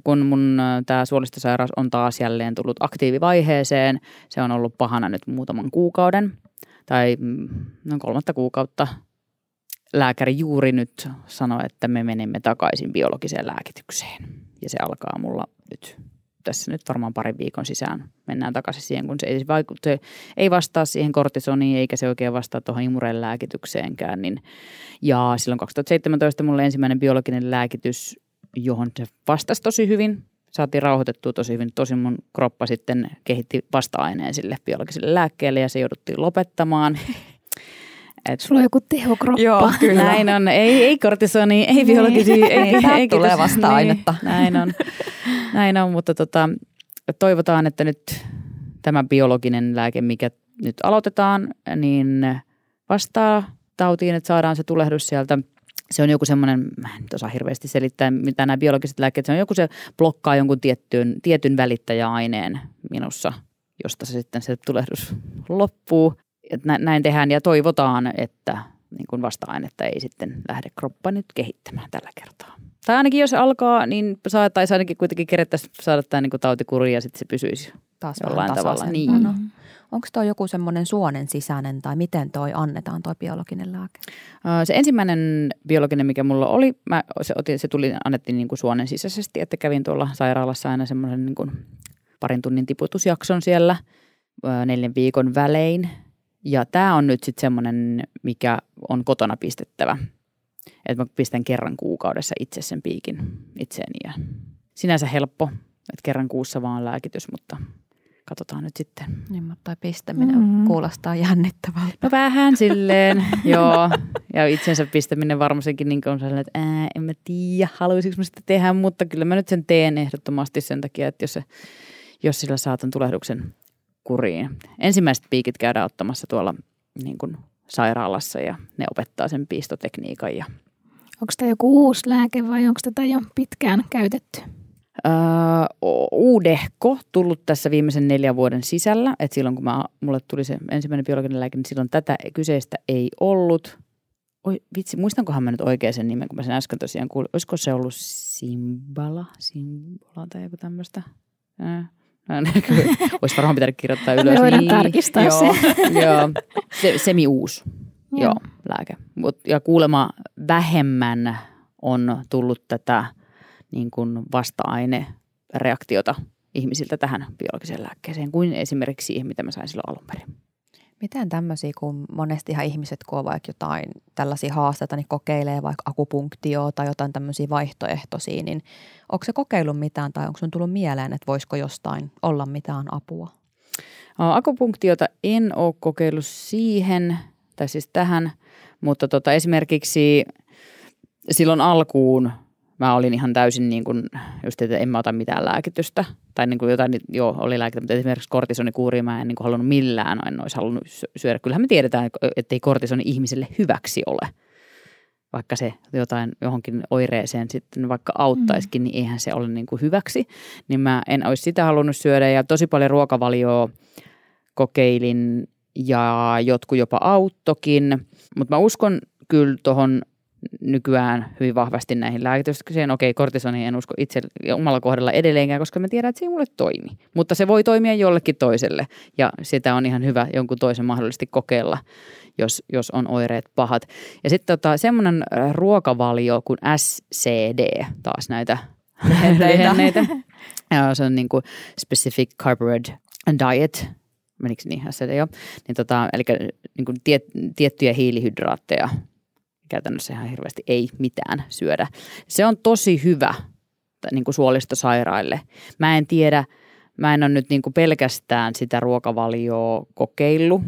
Kun mun tämä suolistosairaus on taas jälleen tullut aktiivivaiheeseen, se on ollut pahana nyt muutaman kuukauden tai mm, noin kolmatta kuukautta lääkäri juuri nyt sanoi, että me menemme takaisin biologiseen lääkitykseen. Ja se alkaa mulla nyt tässä nyt varmaan parin viikon sisään mennään takaisin siihen, kun se ei, vaiku- se ei vastaa siihen kortisoniin eikä se oikein vastaa tuohon imureen lääkitykseenkään. Niin, ja silloin 2017 mulle ensimmäinen biologinen lääkitys, johon se vastasi tosi hyvin. Saatiin rauhoitettua tosi hyvin. Tosin mun kroppa sitten kehitti vasta-aineen sille biologiselle lääkkeelle ja se jouduttiin lopettamaan. Et, Sulla on joku tehokroppa. Joo, kyllä. Näin on. Ei, ei kortisoni, ei biologisia. Ei, ei, ei, tulee vasta-ainetta. Niin, näin on. Näin on, mutta tota, toivotaan, että nyt tämä biologinen lääke, mikä nyt aloitetaan, niin vastaa tautiin, että saadaan se tulehdus sieltä se on joku semmoinen, mä en osaa hirveästi selittää, mitä nämä biologiset lääkkeet, se on joku se blokkaa jonkun tiettyyn, tietyn välittäjäaineen minussa, josta se sitten se tulehdus loppuu että näin tehdään ja toivotaan, että niin kuin vasta-ainetta ei sitten lähde kroppa nyt kehittämään tällä kertaa. Tai ainakin jos alkaa, niin saattaisi ainakin kuitenkin kerättäisiin saada tämä niin tautikuri ja sitten se pysyisi Taas jollain tavalla. Niin. No. Onko tuo joku semmoinen suonen sisäinen tai miten toi annetaan tuo biologinen lääke? Se ensimmäinen biologinen, mikä mulla oli, mä, se, otin, se tuli, annettiin niin kuin suonen sisäisesti, että kävin tuolla sairaalassa aina semmoisen niin kuin parin tunnin tiputusjakson siellä neljän viikon välein – ja tämä on nyt sitten semmoinen, mikä on kotona pistettävä. Että mä pistän kerran kuukaudessa itse sen piikin itseeni. Ja sinänsä helppo, että kerran kuussa vaan lääkitys, mutta katsotaan nyt sitten. Niin, mutta pistäminen mm. kuulostaa jännittävältä. No vähän silleen, joo. Ja itsensä pistäminen varmastikin niin on sellainen, että ää, en mä tiedä, haluaisinko mä sitä tehdä, mutta kyllä mä nyt sen teen ehdottomasti sen takia, että jos, se, jos sillä saatan tulehduksen kuriin. Ensimmäiset piikit käydään ottamassa tuolla niin kuin sairaalassa ja ne opettaa sen piistotekniikan. Ja... Onko tämä joku uusi lääke vai onko tätä jo pitkään käytetty? Öö, uudehko tullut tässä viimeisen neljän vuoden sisällä. Et silloin kun mä, mulle tuli se ensimmäinen biologinen lääke, niin silloin tätä kyseistä ei ollut. Oi vitsi, muistankohan mä nyt oikein sen nimen, kun mä sen äsken tosiaan kuulin. Olisiko se ollut Simbala, Simbola tai joku tämmöistä? Olisi varmaan pitänyt kirjoittaa ylös. Me voidaan niin, tarkistaa joo, se. joo, se, semi uusi joo. joo, lääke. Mut, ja kuulemma vähemmän on tullut tätä niin kuin vasta-ainereaktiota ihmisiltä tähän biologiseen lääkkeeseen kuin esimerkiksi siihen, mitä mä sain silloin alun perin. Miten tämmöisiä, kun monestihan ihmiset, kun on vaikka jotain tällaisia haasteita, niin kokeilee vaikka akupunktioa tai jotain tämmöisiä vaihtoehtoisia, niin onko se kokeillut mitään tai onko sun tullut mieleen, että voisiko jostain olla mitään apua? Akupunktiota en ole kokeillut siihen, tai siis tähän, mutta tota, esimerkiksi silloin alkuun mä olin ihan täysin niin kuin, just, että en mä ota mitään lääkitystä. Tai niin kuin jotain, joo, oli lääkitystä, mutta esimerkiksi kortisonikuuria mä en niin kuin halunnut millään, en olisi halunnut syödä. Kyllähän me tiedetään, että ei kortisoni ihmiselle hyväksi ole. Vaikka se jotain johonkin oireeseen sitten vaikka auttaisikin, mm. niin eihän se ole niin kuin hyväksi. Niin mä en olisi sitä halunnut syödä ja tosi paljon ruokavalioa kokeilin ja jotkut jopa auttokin. Mutta mä uskon kyllä tuohon nykyään hyvin vahvasti näihin lääkitykseen. Okei, kortisoni en usko itse omalla kohdalla edelleenkään, koska mä tiedän, että se ei mulle toimi. Mutta se voi toimia jollekin toiselle ja sitä on ihan hyvä jonkun toisen mahdollisesti kokeilla, jos, jos on oireet pahat. Ja sitten tota, semmoinen äh, ruokavalio kuin SCD, taas näitä lehenneitä. se on niin kuin Specific Carbohydrate Diet, menikö niin SCD jo? Niin tota, eli niin kuin tiet, tiettyjä hiilihydraatteja käytännössä ihan hirveästi ei mitään syödä. Se on tosi hyvä niin kuin suolistosairaille. Mä en tiedä, mä en ole nyt niin kuin pelkästään sitä ruokavalioa kokeillut,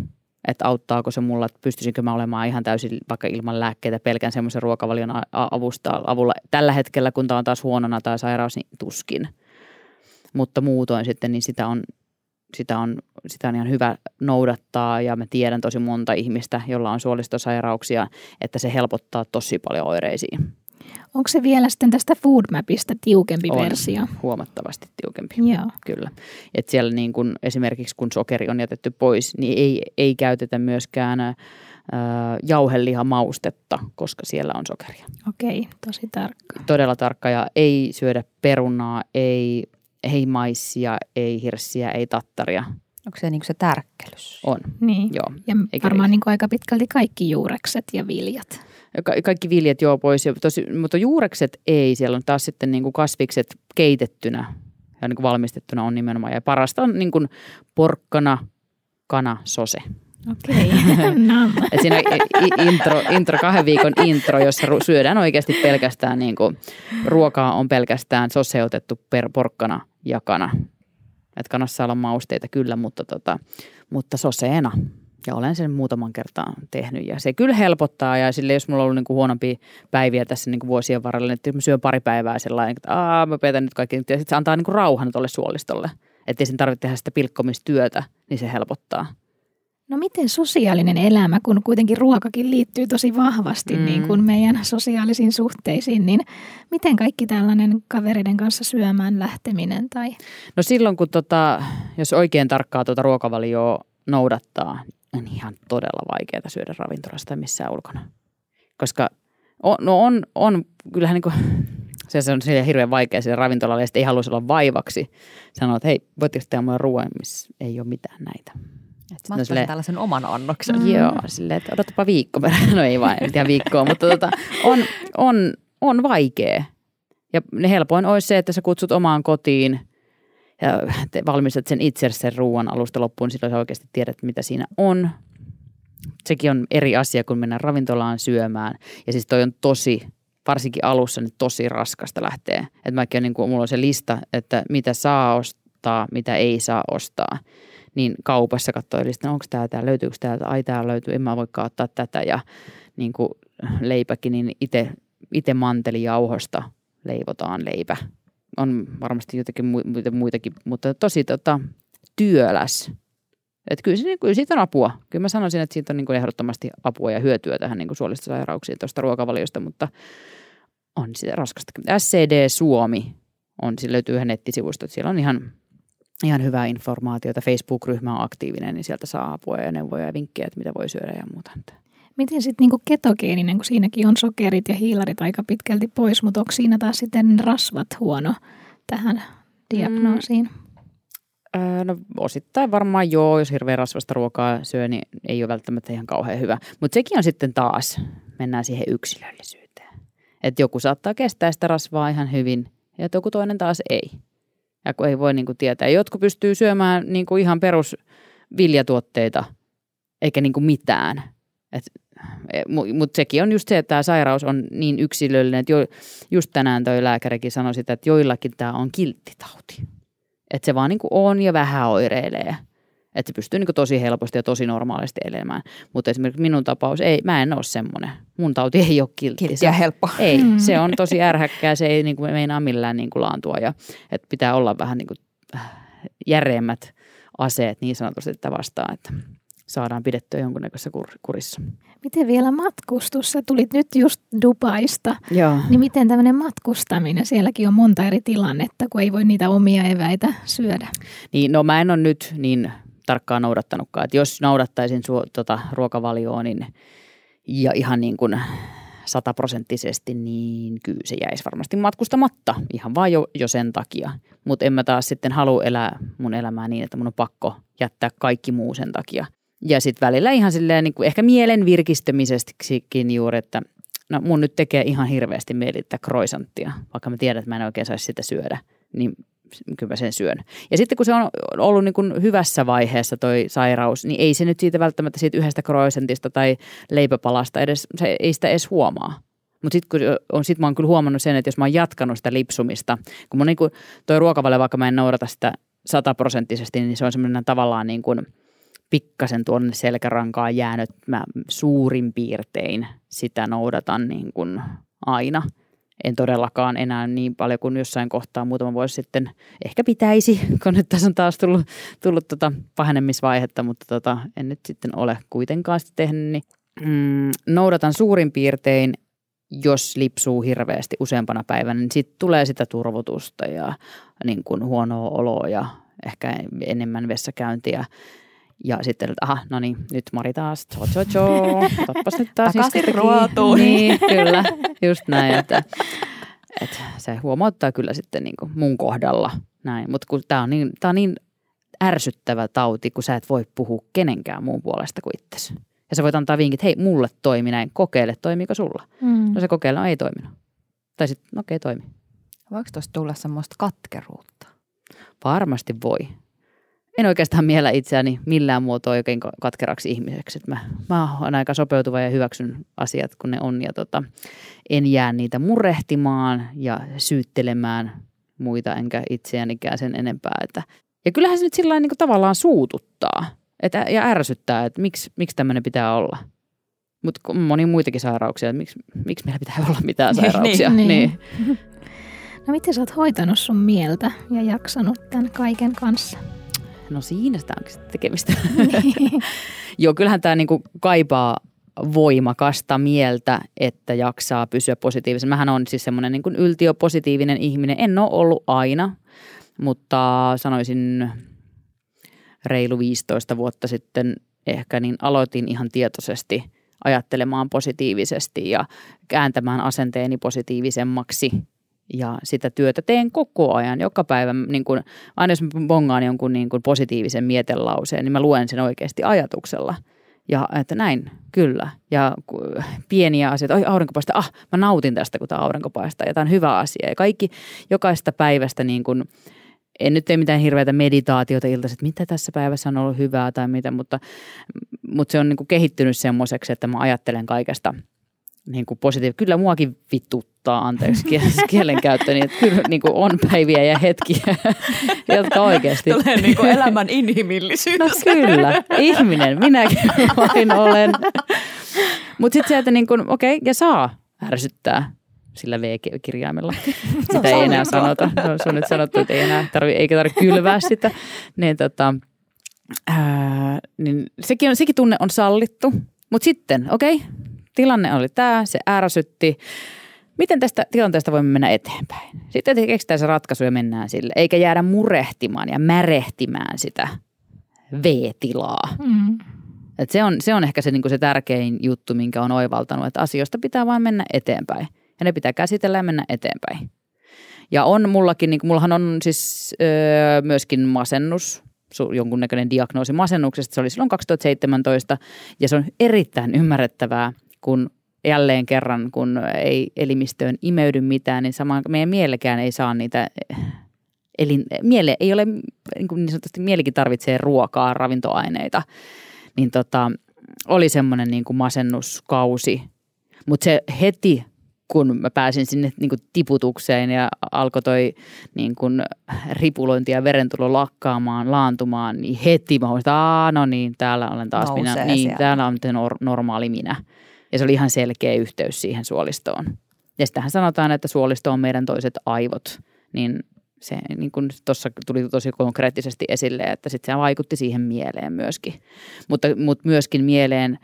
että auttaako se mulla, että pystyisinkö mä olemaan ihan täysin vaikka ilman lääkkeitä pelkän semmoisen ruokavalion avusta, avulla. Tällä hetkellä, kun tämä on taas huonona tai sairaus, niin tuskin. Mutta muutoin sitten, niin sitä on sitä on, sitä on ihan hyvä noudattaa ja mä tiedän tosi monta ihmistä, jolla on suolistosairauksia, että se helpottaa tosi paljon oireisiin. Onko se vielä sitten tästä Foodmapista tiukempi on, versio? huomattavasti tiukempi, Joo. kyllä. Et siellä niin kun, esimerkiksi kun sokeri on jätetty pois, niin ei, ei käytetä myöskään äh, jauheliha-maustetta, koska siellä on sokeria. Okei, tosi tarkka. Todella tarkka ja ei syödä perunaa, ei ei maissia, ei hirssiä, ei tattaria. Onko se niin se tärkkelys? On, niin. joo. Ja Eikä varmaan niin aika pitkälti kaikki juurekset ja viljat. Ka- kaikki viljat joo pois, tosi, mutta juurekset ei. Siellä on taas sitten niin kuin kasvikset keitettynä ja niin kuin valmistettuna on nimenomaan. Ja parasta on niin kuin porkkana, kana, sose. Okei, okay. siinä intro, intro, kahden viikon intro, jossa syödään oikeasti pelkästään, niin kuin, ruokaa on pelkästään soseutettu per porkkana ja kana. Et kanassa olla mausteita kyllä, mutta, tota, mutta soseena. Ja olen sen muutaman kertaa tehnyt ja se kyllä helpottaa ja sille jos mulla on ollut niin huonompia päiviä tässä niin vuosien varrella, niin että mä syön pari päivää sellainen, että Aa, mä petän nyt kaikki ja sitten se antaa niin rauhan tuolle suolistolle. Että ei sen tarvitse tehdä sitä pilkkomistyötä, niin se helpottaa. No miten sosiaalinen elämä, kun kuitenkin ruokakin liittyy tosi vahvasti mm. niin kuin meidän sosiaalisiin suhteisiin, niin miten kaikki tällainen kavereiden kanssa syömään lähteminen? Tai? No silloin, kun tota, jos oikein tarkkaa tuota ruokavalioa noudattaa, on ihan todella vaikeaa syödä ravintolasta missään ulkona. Koska on, no on, on kyllähän niin kuin, se on sille hirveän vaikea sille ravintolalle, ja ei halua olla vaivaksi. Sanoa, että hei, voitteko tehdä ruoan, missä ei ole mitään näitä. Mä no silleen, tällaisen oman annoksen. Mm. Joo, silleen, että odotapa viikko No ei vain, en tiedä viikkoa, mutta tota, on, on, on vaikea. Ja helpoin olisi se, että sä kutsut omaan kotiin ja valmistat sen itse sen ruoan alusta loppuun, niin silloin sä oikeasti tiedät, mitä siinä on. Sekin on eri asia, kun mennään ravintolaan syömään. Ja siis toi on tosi, varsinkin alussa, niin tosi raskasta lähteä. Että mäkin on, niin kuin, mulla on se lista, että mitä saa ostaa, mitä ei saa ostaa. Niin kaupassa katsoi listan, onko tämä, tämä löytyykö täältä, ai tämä löytyy, en mä voikaan ottaa tätä. Ja niin kuin leipäkin, niin itse, itse mantelijauhosta leivotaan leipä. On varmasti jotakin muita, muitakin, mutta tosi tota, työläs. Et kyllä, se, kyllä siitä on apua. Kyllä mä sanoisin, että siitä on niin kuin ehdottomasti apua ja hyötyä tähän niin suolistosairauksiin tuosta ruokavaliosta, mutta on sitä raskasta. SCD Suomi on, sillä löytyy ihan nettisivusto, että siellä on ihan, ihan hyvää informaatiota. Facebook-ryhmä on aktiivinen, niin sieltä saa apua ja neuvoja ja vinkkejä, että mitä voi syödä ja muuta. Miten sitten niinku ketogeeninen, kun siinäkin on sokerit ja hiilarit aika pitkälti pois, mutta onko siinä taas sitten rasvat huono tähän diagnoosiin? Mm. Öö, no osittain varmaan joo, jos hirveän rasvasta ruokaa syö, niin ei ole välttämättä ihan kauhean hyvä. Mutta sekin on sitten taas, mennään siihen yksilöllisyyteen. Että joku saattaa kestää sitä rasvaa ihan hyvin ja joku toinen taas ei. Ja kun ei voi niin kuin tietää. Jotkut pystyy syömään niin kuin ihan perus viljatuotteita eikä niin kuin mitään. E, Mutta sekin on just se, että tämä sairaus on niin yksilöllinen, että jo, just tänään toi lääkärikin sanoi sitä, että joillakin tämä on kilttitauti. Että se vaan niin kuin on ja vähän oireilee. Että se pystyy niin tosi helposti ja tosi normaalisti elämään. Mutta esimerkiksi minun tapaus, ei, mä en ole semmoinen. Mun tauti ei ole kiltti. Kiltti ja helppo. Ei, mm. se on tosi ärhäkkää, se ei niin kuin meinaa millään niin kuin laantua. Ja, että pitää olla vähän niin kuin äh, järeemmät aseet niin sanotusti että vastaan, että saadaan pidettyä jonkunnäköisessä kur- kurissa. Miten vielä matkustus? Sä tulit nyt just Dubaista. Joo. Niin miten tämmöinen matkustaminen? Sielläkin on monta eri tilannetta, kun ei voi niitä omia eväitä syödä. Niin, no mä en ole nyt niin tarkkaan noudattanutkaan. Että jos noudattaisin su- tota, ruokavalioon niin, ja ihan niin kuin sataprosenttisesti, niin kyllä se jäisi varmasti matkustamatta ihan vaan jo, jo sen takia. Mutta en mä taas sitten halua elää mun elämää niin, että mun on pakko jättää kaikki muu sen takia. Ja sitten välillä ihan silleen niin kuin ehkä mielen virkistämisestikin juuri, että no mun nyt tekee ihan hirveästi mieli kroisanttia, vaikka mä tiedän, että mä en oikein saisi sitä syödä, niin kyllä mä sen syön. Ja sitten kun se on ollut niin kuin hyvässä vaiheessa toi sairaus, niin ei se nyt siitä välttämättä siitä yhdestä kroisantista tai leipäpalasta edes, se ei sitä edes huomaa. Mutta sitten on, sit mä oon kyllä huomannut sen, että jos mä oon jatkanut sitä lipsumista, kun mun niin kuin toi ruokavale, vaikka mä en noudata sitä sataprosenttisesti, niin se on semmoinen tavallaan niin kuin – pikkasen tuonne selkärankaan jäänyt. Mä suurin piirtein sitä noudatan niin kuin aina. En todellakaan enää niin paljon kuin jossain kohtaa muutama vuosi sitten ehkä pitäisi, kun nyt tässä on taas tullut, tullut tota pahenemisvaihetta, mutta tota, en nyt sitten ole kuitenkaan sitä tehnyt. Niin, mm, noudatan suurin piirtein jos lipsuu hirveästi useampana päivänä, niin sitten tulee sitä turvotusta ja niin kuin huonoa oloa ja ehkä enemmän vessakäyntiä. Ja sitten, että aha, no niin, nyt Mari taas, cho cho cho, otpas nyt taas Takaisin ruotuun. Niin, kyllä, just näin, että, että se huomauttaa kyllä sitten niin kuin mun kohdalla näin. Mutta kun tämä on, niin, tää on niin ärsyttävä tauti, kun sä et voi puhua kenenkään muun puolesta kuin itsesi. Ja sä voit antaa vinkit, hei, mulle toimi näin, kokeile, toimiiko sulla? Mm. No se kokeile, no ei toiminut. Tai sitten, no okei, okay, toimi. Voiko tuosta tulla semmoista katkeruutta? Varmasti voi en oikeastaan miellä itseäni millään muotoa oikein katkeraksi ihmiseksi. mä, mä oon aika sopeutuva ja hyväksyn asiat, kun ne on. Ja tota, en jää niitä murehtimaan ja syyttelemään muita, enkä itseänikään sen enempää. Että, ja kyllähän se nyt sillä niin tavallaan suututtaa että, ja ärsyttää, että miksi, miksi tämmöinen pitää olla. Mutta moni muitakin sairauksia, että miksi, miksi meillä pitää olla mitään niin, sairauksia. niin, niin. niin. No miten sä oot hoitanut sun mieltä ja jaksanut tämän kaiken kanssa? No siinä sitä onkin tekemistä. Niin. Joo, kyllähän tämä niinku kaipaa voimakasta mieltä, että jaksaa pysyä positiivisen. Mähän on siis semmoinen niin yltiöpositiivinen ihminen. En ole ollut aina, mutta sanoisin reilu 15 vuotta sitten ehkä niin aloitin ihan tietoisesti ajattelemaan positiivisesti ja kääntämään asenteeni positiivisemmaksi ja sitä työtä teen koko ajan, joka päivä. Niin kun, aina jos bongaan jonkun niin kun positiivisen mietelauseen, niin mä luen sen oikeasti ajatuksella. Ja että näin, kyllä. Ja pieniä asioita, oi aurinko paistaa, ah mä nautin tästä, kun tämä aurinko paistaa. Ja tämä on hyvä asia. Ja kaikki jokaista päivästä niin kun, en nyt tee mitään hirveätä meditaatiota iltaisin, että mitä tässä päivässä on ollut hyvää tai mitä, mutta, mutta se on niin kehittynyt semmoiseksi, että mä ajattelen kaikesta – niin kuin positiivinen. Kyllä muakin vituttaa, anteeksi kielenkäyttöni, että kyllä niin kuin on päiviä ja hetkiä, jotka oikeasti... Tulee niin kuin elämän inhimillisyys. No kyllä, ihminen, minäkin vain olen. Mutta sitten se, että niin kuin, okei, okay, ja saa ärsyttää sillä V-kirjaimella. Sitä ei enää sanota. No, se on nyt sanottu, että ei enää tarvi, eikä tarvitse kylvää sitä. Niin, tota, ää, niin sekin, on, sekin tunne on sallittu. Mutta sitten, okei, okay, tilanne oli tämä, se ärsytti. Miten tästä tilanteesta voimme mennä eteenpäin? Sitten keksitään se ratkaisu ja mennään sille, eikä jäädä murehtimaan ja märehtimään sitä V-tilaa. Mm. Et se, on, se on ehkä se, niin se tärkein juttu, minkä on oivaltanut, että asioista pitää vain mennä eteenpäin. Ja ne pitää käsitellä ja mennä eteenpäin. Ja on mullakin, niin mullahan on siis öö, myöskin masennus, jonkunnäköinen diagnoosi masennuksesta. Se oli silloin 2017 ja se on erittäin ymmärrettävää, kun jälleen kerran, kun ei elimistöön imeydy mitään, niin sama, meidän mielekään ei saa niitä, eli miele ei ole, niin, kuin niin sanotusti mielikin tarvitsee ruokaa, ravintoaineita, niin tota, oli semmoinen niin kuin masennuskausi. Mutta se heti kun mä pääsin sinne niin kuin tiputukseen ja alkoi toi niin kuin ripulointi ja verentulo lakkaamaan, laantumaan, niin heti mä huomasin, että no niin, täällä olen taas Nousee minä. Niin, siellä. täällä on nor- normaali minä. Ja se oli ihan selkeä yhteys siihen suolistoon. Ja sitähän sanotaan, että suolisto on meidän toiset aivot. Niin se niin kuin tuossa tuli tosi konkreettisesti esille, että sitten se vaikutti siihen mieleen myöskin. Mutta, mutta myöskin mieleen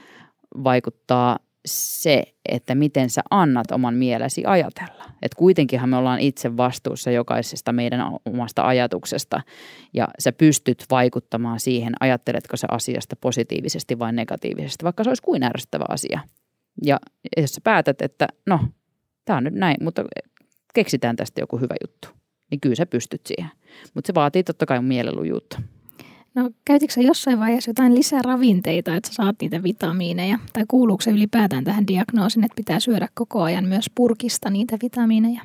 vaikuttaa se, että miten sä annat oman mielesi ajatella. Et kuitenkinhan me ollaan itse vastuussa jokaisesta meidän omasta ajatuksesta ja sä pystyt vaikuttamaan siihen, ajatteletko sä asiasta positiivisesti vai negatiivisesti, vaikka se olisi kuin ärsyttävä asia. Ja jos sä päätät, että no, tämä on nyt näin, mutta keksitään tästä joku hyvä juttu, niin kyllä sä pystyt siihen. Mutta se vaatii totta kai mielelujuutta. No käytitkö sä jossain vaiheessa jotain lisäravinteita, että sä saat niitä vitamiineja? Tai kuuluuko se ylipäätään tähän diagnoosin, että pitää syödä koko ajan myös purkista niitä vitamiineja?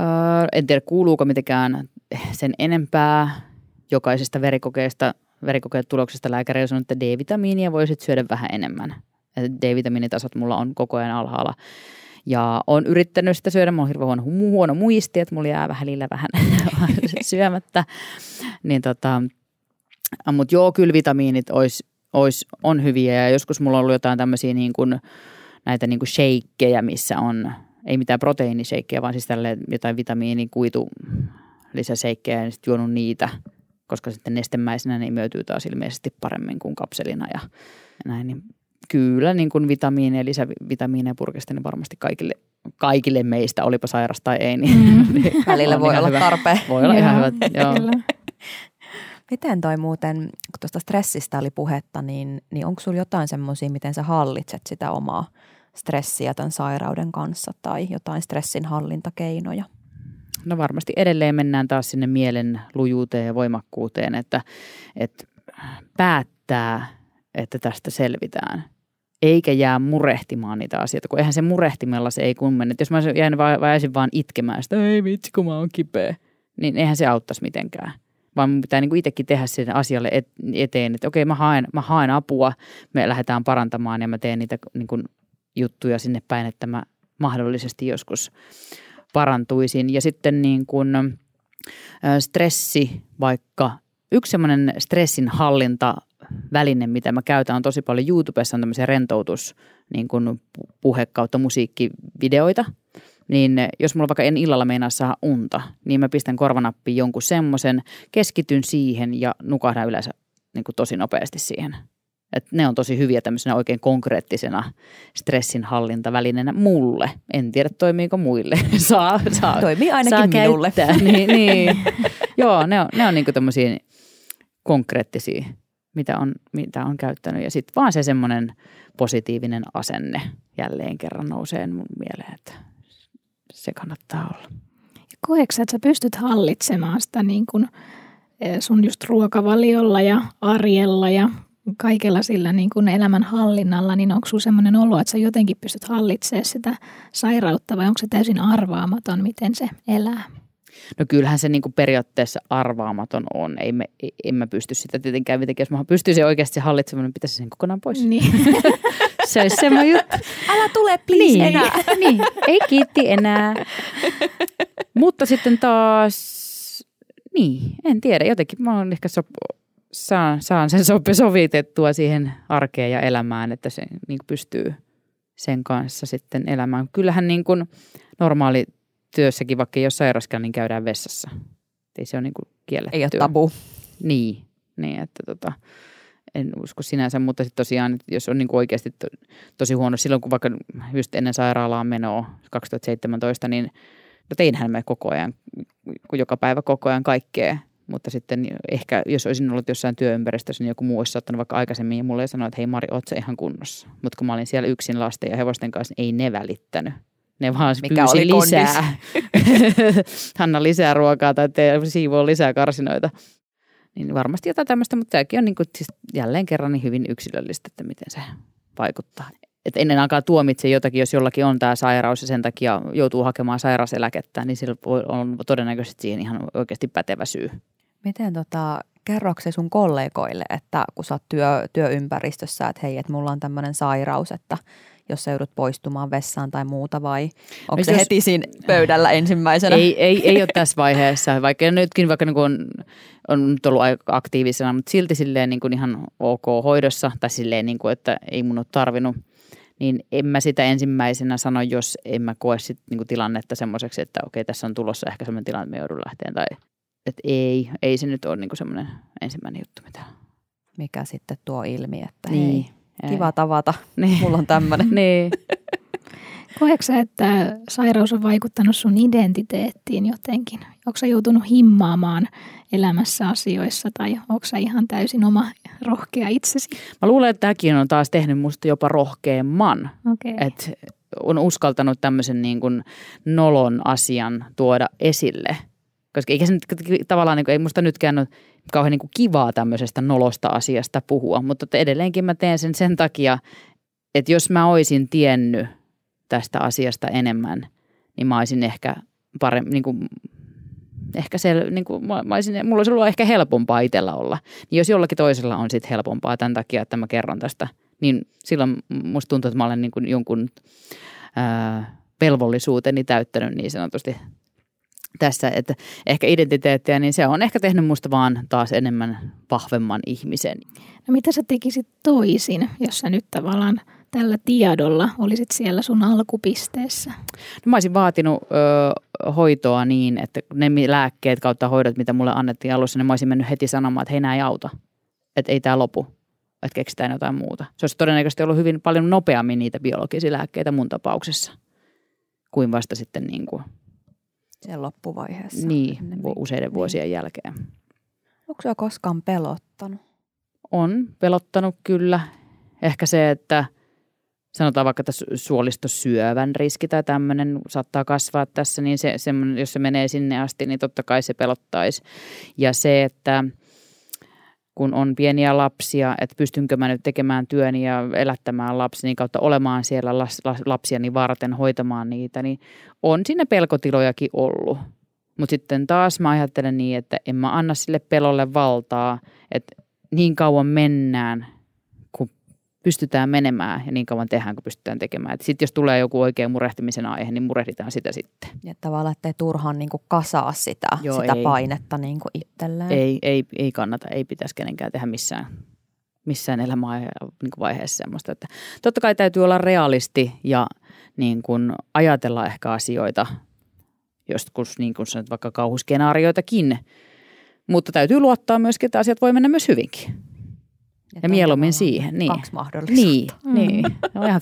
Öö, en tiedä kuuluuko mitenkään sen enempää jokaisesta verikokeesta, verikokeen tuloksesta lääkäri on sanonut, että D-vitamiinia voisit syödä vähän enemmän. D-vitamiinitasot mulla on koko ajan alhaalla. Ja on yrittänyt sitä syödä, mulla on hirveän huono, huono muisti, että mulla jää vähän vähän syömättä. Niin tota, mutta joo, kyllä vitamiinit ois, ois, on hyviä ja joskus mulla on ollut jotain tämmöisiä niin kuin, näitä niin kuin sheikkejä, missä on, ei mitään proteiiniseikkejä, vaan siis tälle jotain vitamiini, kuitu lisäseikkejä ja sitten juonut niitä, koska sitten nestemäisenä ne imeytyy taas ilmeisesti paremmin kuin kapselina ja näin. Niin kyllä niin kuin vitamiineja ja lisävitamiineja purkista, niin varmasti kaikille, kaikille meistä, olipa sairas tai ei, niin, mm. niin välillä voi olla hyvä. tarpeen. Voi olla ihan hyvä, joo. Miten toi muuten, kun tuosta stressistä oli puhetta, niin, niin onko sulla jotain semmoisia, miten sä hallitset sitä omaa stressiä tämän sairauden kanssa tai jotain stressin hallintakeinoja? No varmasti edelleen mennään taas sinne mielen lujuuteen ja voimakkuuteen, että, että päättää, että tästä selvitään eikä jää murehtimaan niitä asioita, kun eihän se murehtimella se ei kummene. Jos mä jäin vaan, vaan itkemään sitä, ei vitsi kun mä oon kipeä, niin eihän se auttaisi mitenkään vaan mun pitää niin itsekin tehdä sen asialle eteen, että okei mä haen, mä haen apua, me lähdetään parantamaan ja mä teen niitä niin kuin juttuja sinne päin, että mä mahdollisesti joskus parantuisin. Ja sitten niin kuin, stressi, vaikka yksi semmoinen stressin hallinta väline, mitä mä käytän, on tosi paljon YouTubessa on tämmöisiä rentoutus niin kuin puhe kautta musiikkivideoita – niin jos mulla vaikka en illalla meinaa saa unta, niin mä pistän korvanappiin jonkun semmoisen, keskityn siihen ja nukahdan yleensä niin kuin tosi nopeasti siihen. Et ne on tosi hyviä tämmöisenä oikein konkreettisena stressinhallintavälineenä mulle. En tiedä toimiiko muille. saa, saa, Toimii ainakin saa minulle. niin, niin. Joo, ne on, ne on niinku tämmöisiä konkreettisia, mitä on, mitä on käyttänyt. Ja sitten vaan se semmoinen positiivinen asenne jälleen kerran nousee mun mieleen, että se kannattaa olla. Koetko että sä pystyt hallitsemaan sitä niin kuin e, sun just ruokavaliolla ja arjella ja kaikella sillä niin kuin elämän hallinnalla, niin onko sulla semmoinen olo, että sä jotenkin pystyt hallitsemaan sitä sairautta vai onko se täysin arvaamaton, miten se elää? No kyllähän se niin kuin periaatteessa arvaamaton on. Ei me, en mä pysty sitä tietenkään mitenkään. Jos mä pystyisin oikeasti hallitsemaan, niin pitäisi sen kokonaan pois. Niin. Se olisi semmoinen juttu. Älä tule please niin, enää. niin, ei kiitti enää. Mutta sitten taas, niin, en tiedä. Jotenkin mä oon ehkä sop, saan, saan sen sopi sovitettua siihen arkeen ja elämään, että se niin pystyy sen kanssa sitten elämään. Kyllähän niin kuin normaali työssäkin, vaikka ei ole sairaskaan, niin käydään vessassa. Ei se ole niin kuin kiellettyä. Ei ole tabu. Niin, niin että tota, en usko sinänsä, mutta sitten tosiaan, jos on niin kuin oikeasti to, tosi huono, silloin kun vaikka just ennen sairaalaan menoa 2017, niin no teinhän me koko ajan, joka päivä koko ajan kaikkea, mutta sitten ehkä jos olisin ollut jossain työympäristössä, niin joku muu olisi saattanut vaikka aikaisemmin ja mulle sanoa, että hei Mari, oot ihan kunnossa. Mutta kun mä olin siellä yksin lasten ja hevosten kanssa, niin ei ne välittänyt. Ne vaan Mikä oli lisää. Hanna lisää ruokaa tai tee siivoo lisää karsinoita. Niin varmasti jotain tämmöistä, mutta tämäkin on niin kuin, siis jälleen kerran niin hyvin yksilöllistä, että miten se vaikuttaa. Että ennen alkaa tuomitse jotakin, jos jollakin on tämä sairaus ja sen takia joutuu hakemaan sairauseläkettä, niin sillä on todennäköisesti siihen ihan oikeasti pätevä syy. Miten tota, kerroksi sun kollegoille, että kun sä oot työ, työympäristössä, että hei, että mulla on tämmöinen sairaus, että jos sä joudut poistumaan vessaan tai muuta vai onko se jos, heti siinä pöydällä ensimmäisenä? Ei, ei, ei ole tässä vaiheessa, vaikka nytkin vaikka niin on, on ollut aika aktiivisena, mutta silti silleen niin kuin ihan ok hoidossa tai silleen, niin kuin, että ei mun ole tarvinnut niin en mä sitä ensimmäisenä sano, jos en mä koe sit niinku tilannetta semmoiseksi, että okei, tässä on tulossa ehkä semmoinen tilanne, että me joudun lähteen. Tai että ei, ei se nyt ole niinku semmoinen ensimmäinen juttu, mitä... Mikä sitten tuo ilmi, että niin, hei, kiva tavata, niin. mulla on tämmöinen. niin. Koetko sä, että sairaus on vaikuttanut sun identiteettiin jotenkin? Onko sä joutunut himmaamaan elämässä asioissa tai onko sä ihan täysin oma rohkea itsesi? Mä luulen, että tämäkin on taas tehnyt musta jopa rohkeamman. Okay. Että on uskaltanut tämmöisen niin kuin nolon asian tuoda esille. Koska eikä se nyt tavallaan, niin kuin, ei musta nytkään ole kauhean niin kuin kivaa tämmöisestä nolosta asiasta puhua, mutta edelleenkin mä teen sen sen takia, että jos mä olisin tiennyt tästä asiasta enemmän, niin mä olisin ehkä paremmin, niin kuin ehkä se, niin kuin, mä, mä olisin, mulla olisi ollut ehkä helpompaa itsellä olla. Niin jos jollakin toisella on sitten helpompaa tämän takia, että mä kerron tästä, niin silloin musta tuntuu, että mä olen niin kuin jonkun ää, velvollisuuteni täyttänyt niin sanotusti tässä, että ehkä identiteettiä, niin se on ehkä tehnyt musta vaan taas enemmän vahvemman ihmisen. No mitä sä tekisit toisin, jos sä nyt tavallaan – tällä tiedolla olisit siellä sun alkupisteessä? No mä olisin vaatinut ö, hoitoa niin, että ne lääkkeet kautta hoidot, mitä mulle annettiin alussa, niin mä olisin mennyt heti sanomaan, että hei nää ei auta. Että ei tämä lopu. Että keksitään jotain muuta. Se olisi todennäköisesti ollut hyvin paljon nopeammin niitä biologisia lääkkeitä mun tapauksessa. Kuin vasta sitten niin kuin, Sen loppuvaiheessa. Niin, useiden niin. vuosien jälkeen. Onko se koskaan pelottanut? On pelottanut kyllä. Ehkä se, että – sanotaan vaikka että suolistosyövän riski tai tämmöinen saattaa kasvaa tässä, niin se, jos se menee sinne asti, niin totta kai se pelottaisi. Ja se, että kun on pieniä lapsia, että pystynkö mä nyt tekemään työni ja elättämään lapseni kautta olemaan siellä las, las, lapsiani varten, hoitamaan niitä, niin on siinä pelkotilojakin ollut. Mutta sitten taas mä ajattelen niin, että en mä anna sille pelolle valtaa, että niin kauan mennään, pystytään menemään ja niin kauan tehdään, kun pystytään tekemään. Sitten jos tulee joku oikea murehtimisen aihe, niin murehditaan sitä sitten. Ja tavallaan, ettei turhaan niin kuin kasaa sitä, Joo, sitä ei. painetta niin kuin itselleen. Ei, ei, ei kannata, ei pitäisi kenenkään tehdä missään, missään elämää niin kuin vaiheessa semmoista. Että totta kai täytyy olla realisti ja niin kuin ajatella ehkä asioita, joskus niin kuin sanot, vaikka kauhuskenaarioitakin, mutta täytyy luottaa myöskin, että asiat voi mennä myös hyvinkin. Ja, ja mieluummin siihen. Niin. Kaksi mahdollisuutta. Niin, mm. niin. No ihan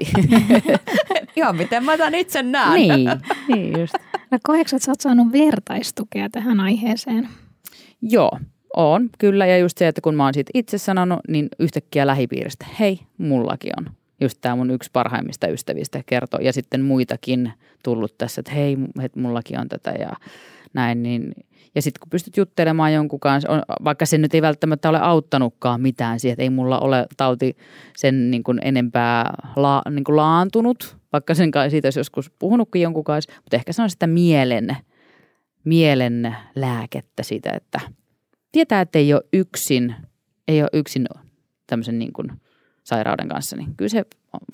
50-60. ihan miten mä tämän itse näen. Niin, niin just. No että sä oot saanut vertaistukea tähän aiheeseen? Joo, on kyllä. Ja just se, että kun mä oon siitä itse sanonut, niin yhtäkkiä lähipiiristä, hei, mullakin on. Just tämä mun yksi parhaimmista ystävistä kertoo. Ja sitten muitakin tullut tässä, että hei, että mullakin on tätä ja näin. Niin ja sitten kun pystyt juttelemaan jonkun kanssa, on, vaikka se nyt ei välttämättä ole auttanutkaan mitään siihen, että ei mulla ole tauti sen niin kuin enempää la, niin kuin laantunut, vaikka sen siitä olisi joskus puhunutkin jonkun kanssa, mutta ehkä se on sitä mielen, mielen lääkettä siitä, että tietää, että ei ole yksin, ei ole yksin tämmöisen niin kuin sairauden kanssa, niin kyllä se,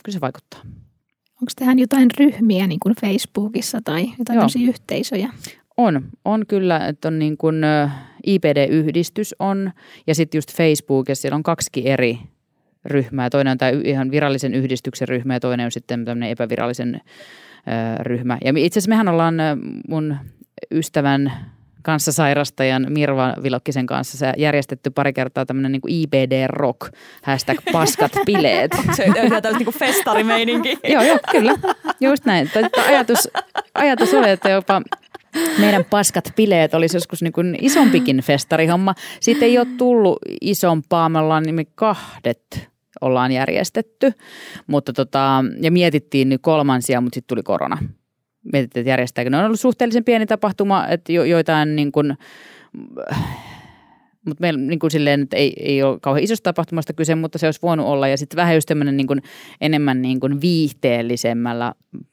kyllä se vaikuttaa. Onko tähän jotain ryhmiä niin kuin Facebookissa tai jotain Joo. yhteisöjä? On, on kyllä, että on niin kuin IPD-yhdistys on ja sitten just Facebook ja siellä on kaksi eri ryhmää. Toinen on tämä ihan virallisen yhdistyksen ryhmä ja toinen on sitten tämmöinen epävirallisen ryhmä. Ja itse asiassa mehän ollaan mun ystävän kanssa sairastajan Mirva Vilokkisen kanssa järjestetty pari kertaa tämmöinen niin IBD Rock, hashtag paskat bileet. Se on tämmöinen niin festarimeininki. joo, joo, kyllä. Just näin. Ajatus, ajatus oli, että jopa meidän paskat bileet olisi joskus niin kuin isompikin festarihomma. Siitä ei ole tullut isompaa, me ollaan nimi kahdet ollaan järjestetty, mutta tota, ja mietittiin kolmansia, mutta sitten tuli korona mietittiin, että järjestääkö. Ne on ollut suhteellisen pieni tapahtuma, että jo, joitain niin kuin, mutta meillä niin kuin silleen, että ei, ei ole kauhean isosta tapahtumasta kyse, mutta se olisi voinut olla. Ja sitten vähän just tämmöinen niin enemmän niin kuin viihteellisemmällä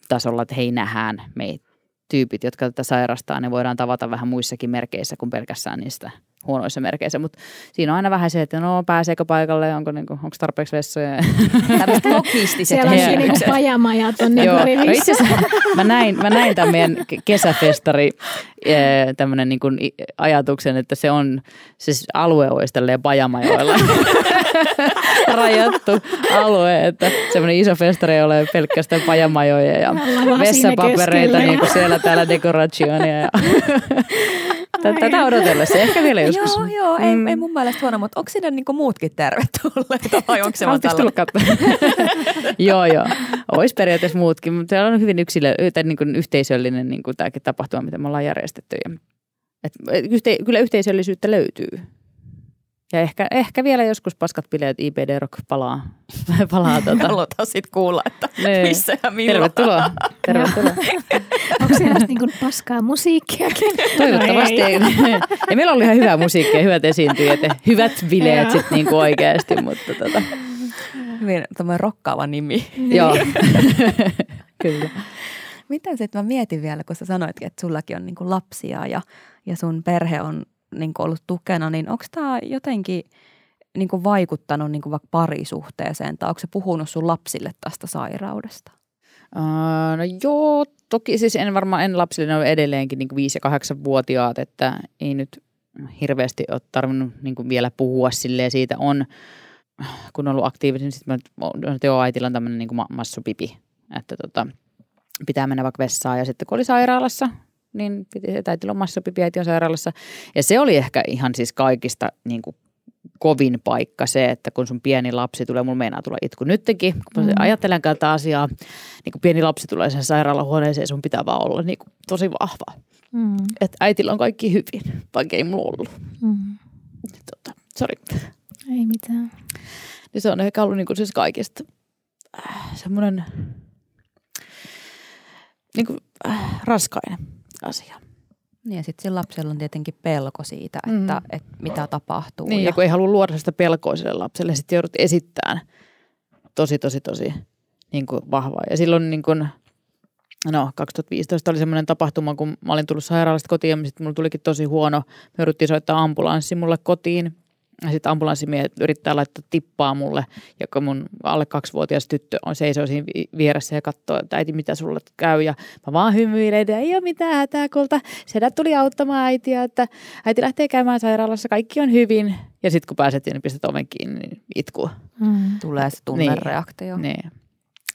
tasolla, että hei nähdään meitä tyypit, jotka tätä sairastaa, ne voidaan tavata vähän muissakin merkeissä kuin pelkästään niistä huonoissa merkeissä, mutta siinä on aina vähän se, että no pääseekö paikalle, onko, niinku, onko tarpeeksi vessoja. Tällaiset logistiset Siellä on siinä niinku pajamaja tuonne Joo, no itse mä näin, mä näin tämän meidän kesäfestari tämmöinen niin ajatuksen, että se on, se alue olisi tälleen pajamajoilla rajattu alue, että semmoinen iso festari ei ole pelkästään pajamajoja ja vessapapereita niin kuin siellä täällä dekorationia ja Tätä odotellessa, ehkä vielä joskus. Joo, joo, ei, mm. ei mun mielestä huono, mutta onko sinne niinku muutkin tervetulleita vai onko se vaan tällä? joo, joo. Olisi periaatteessa muutkin, mutta se on hyvin yksilö, tai niin kuin yhteisöllinen niin kuin tämäkin tapahtuma, mitä me ollaan järjestetty. Ja, et, yhte, kyllä yhteisöllisyyttä löytyy. Ja ehkä, ehkä vielä joskus paskat bileet IPD Rock palaa. palaa tuota. Halutaan sitten kuulla, että nee. missä ja milloin. Tervetuloa. Tervetuloa. Onko siellä niin paskaa musiikkiakin? Toivottavasti. ja meillä oli ihan hyvää musiikkia, hyvät esiintyjät ja hyvät bileet sitten niin oikeasti. Mutta tota. Hyvin tämmöinen rokkaava nimi. Joo, kyllä. Mitä sitten mä mietin vielä, kun sä sanoitkin, että sullakin on niin lapsia ja, ja sun perhe on niin kuin ollut tukena, niin onko tämä jotenkin niin kuin vaikuttanut niin kuin vaikka parisuhteeseen tai onko se puhunut sun lapsille tästä sairaudesta? No joo, toki siis en varmaan, en lapsille ole edelleenkin niin 5- ja 8-vuotiaat, että ei nyt hirveästi ole tarvinnut niin vielä puhua silleen siitä on, kun on ollut aktiivinen, niin sitten mä Teo Aitilla on tämmöinen niin massupipi, että tota, pitää mennä vaikka vessaan ja sitten kun oli sairaalassa, niin piti, äitillä on massapipi, äiti on sairaalassa. Ja se oli ehkä ihan siis kaikista niin kuin kovin paikka se, että kun sun pieni lapsi tulee, mulla meinaa tulla itku nytkin, kun mm. ajattelen tätä asiaa, niin kun pieni lapsi tulee sen sairaalahuoneeseen, sun pitää vaan olla niin kuin tosi vahva. Mm. Että äitillä on kaikki hyvin, vaikka ei mulla ollut. Mm. Tota, sorry. Ei mitään. Niin se on ehkä ollut niin kuin siis kaikista äh, semmoinen niin kuin, äh, raskainen asia. Niin ja sitten lapsella on tietenkin pelko siitä, että, mm. että mitä tapahtuu. Niin, ja, kun ei halua luoda sitä pelkoa sille lapselle, sitten joudut esittämään tosi, tosi, tosi niin kuin vahvaa. Ja silloin niin kuin, no 2015 oli semmoinen tapahtuma, kun mä olin tullut sairaalasta kotiin ja sitten mulla tulikin tosi huono. Me jouduttiin soittaa ambulanssi mulle kotiin sitten ambulanssimiehet yrittää laittaa tippaa mulle, joka mun alle kaksivuotias tyttö on seisoo siinä vieressä ja katsoo, että äiti mitä sulle käy. Ja mä vaan hymyilen, että ei ole mitään hätää kulta. Sedät tuli auttamaan äitiä, että äiti lähtee käymään sairaalassa, kaikki on hyvin. Ja sitten kun pääsettiin, niin pistät oven kiinni, niin itkuu. Mm. Tulee se tunnereaktio. Niin, niin.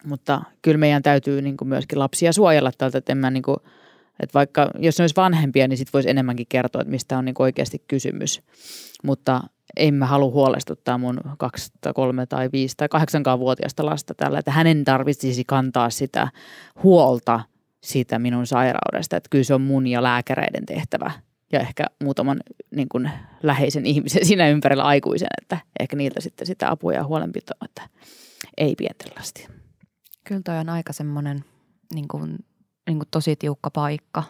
Mutta kyllä meidän täytyy niin kuin myöskin lapsia suojella tältä, että en mä niin kuin, että vaikka jos ne olisi vanhempia, niin sitten voisi enemmänkin kertoa, että mistä on niin oikeasti kysymys. Mutta en mä halua huolestuttaa mun kaksi tai kolme tai viisi tai lasta tällä, että hänen tarvitsisi kantaa sitä huolta siitä minun sairaudesta. Että kyllä se on mun ja lääkäreiden tehtävä ja ehkä muutaman niin kuin, läheisen ihmisen siinä ympärillä aikuisen, että ehkä niiltä sitten sitä apua ja huolenpitoa, että ei pienten lasti. Kyllä toi on aika semmoinen niin kuin, niin kuin tosi tiukka paikka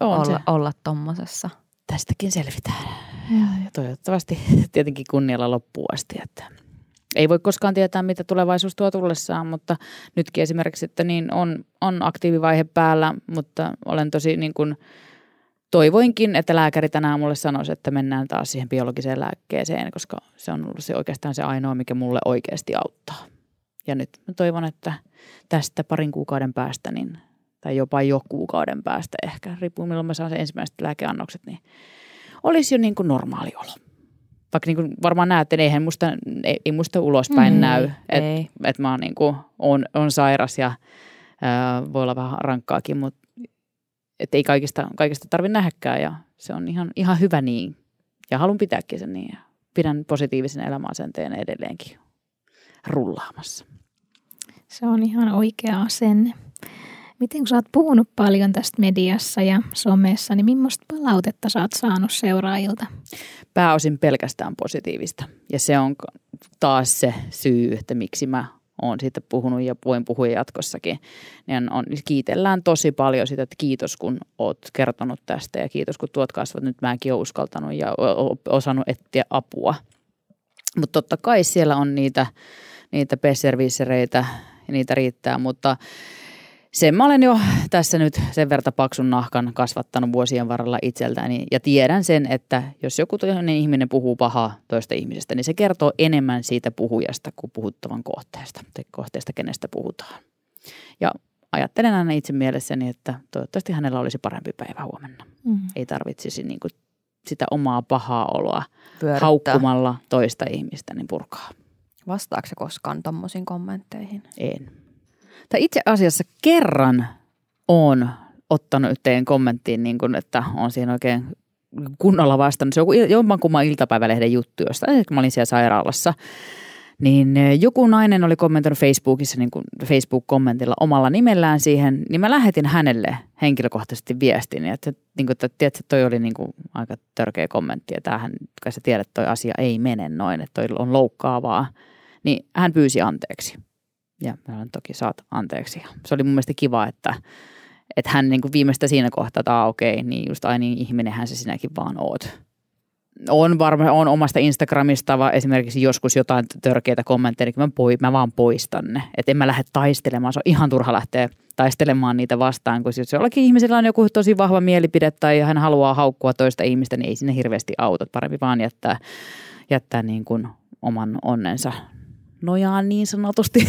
on olla, se. olla tommosessa. Tästäkin selvitään. Ja toivottavasti tietenkin kunnialla loppuun asti, että ei voi koskaan tietää, mitä tulevaisuus tuo tullessaan, mutta nytkin esimerkiksi, että niin on, on aktiivivaihe päällä, mutta olen tosi niin kuin toivoinkin, että lääkäri tänään mulle sanoisi, että mennään taas siihen biologiseen lääkkeeseen, koska se on ollut se oikeastaan se ainoa, mikä mulle oikeasti auttaa. Ja nyt mä toivon, että tästä parin kuukauden päästä, niin, tai jopa jo kuukauden päästä ehkä, riippuu milloin mä saan sen ensimmäiset lääkeannokset, niin olisi jo niin kuin normaali olo. Vaikka niin kuin varmaan näette, niin eihän musta, ei, ei musta ulospäin mm, näy, että et mä oon, niin kuin, on, on sairas ja ää, voi olla vähän rankkaakin, mutta et ei kaikista, kaikista tarvitse nähdäkään ja se on ihan, ihan hyvä niin. Ja haluan pitääkin sen niin. Pidän positiivisen elämäasenteen edelleenkin rullaamassa. Se on ihan oikea asenne. Miten kun sä oot puhunut paljon tästä mediassa ja somessa, niin millaista palautetta sä oot saanut seuraajilta? Pääosin pelkästään positiivista. Ja se on taas se syy, että miksi mä oon siitä puhunut ja voin puhua jatkossakin. Niin on, kiitellään tosi paljon sitä, että kiitos kun oot kertonut tästä ja kiitos kun tuot kasvat. Nyt mäkin oon uskaltanut ja osannut etsiä apua. Mutta totta kai siellä on niitä, niitä pesservissereitä ja niitä riittää, mutta sen mä olen jo tässä nyt sen verta paksun nahkan kasvattanut vuosien varrella itseltäni ja tiedän sen, että jos joku toinen ihminen puhuu pahaa toista ihmisestä, niin se kertoo enemmän siitä puhujasta kuin puhuttavan kohteesta tai kohteesta, kenestä puhutaan. Ja ajattelen aina itse mielessäni, että toivottavasti hänellä olisi parempi päivä huomenna. Mm. Ei tarvitsisi niin kuin sitä omaa pahaa oloa Pyörittää. haukkumalla toista ihmistä niin purkaa. Vastaako se koskaan tuommoisiin kommentteihin? En. Tai itse asiassa kerran on ottanut yhteen kommenttiin, niin kuin, että on siinä oikein kunnolla vastannut. Se on jommankumman iltapäivälehden juttu, josta mä olin siellä sairaalassa. Niin joku nainen oli kommentoinut Facebookissa niin kuin Facebook-kommentilla omalla nimellään siihen, niin mä lähetin hänelle henkilökohtaisesti viestin, että, niin kuin, että tiedätkö, toi oli niin kuin aika törkeä kommentti, että tämähän, kai sä tiedät, että toi asia ei mene noin, että toi on loukkaavaa. Niin hän pyysi anteeksi. Ja mä toki saat anteeksi. Se oli mun mielestä kiva, että, että hän niin kuin viimeistä siinä kohtaa, että okei, okay, niin just aina niin ihminenhän se sinäkin vaan oot. On varmaan on omasta Instagramista vaan esimerkiksi joskus jotain törkeitä kommentteja, niin mä, poi, mä vaan poistan ne. Että en mä lähde taistelemaan, se on ihan turha lähteä taistelemaan niitä vastaan, kun jos jollakin ihmisellä on joku tosi vahva mielipide tai hän haluaa haukkua toista ihmistä, niin ei sinne hirveästi autot. Parempi vaan jättää, jättää niin kuin oman onnensa nojaan niin sanotusti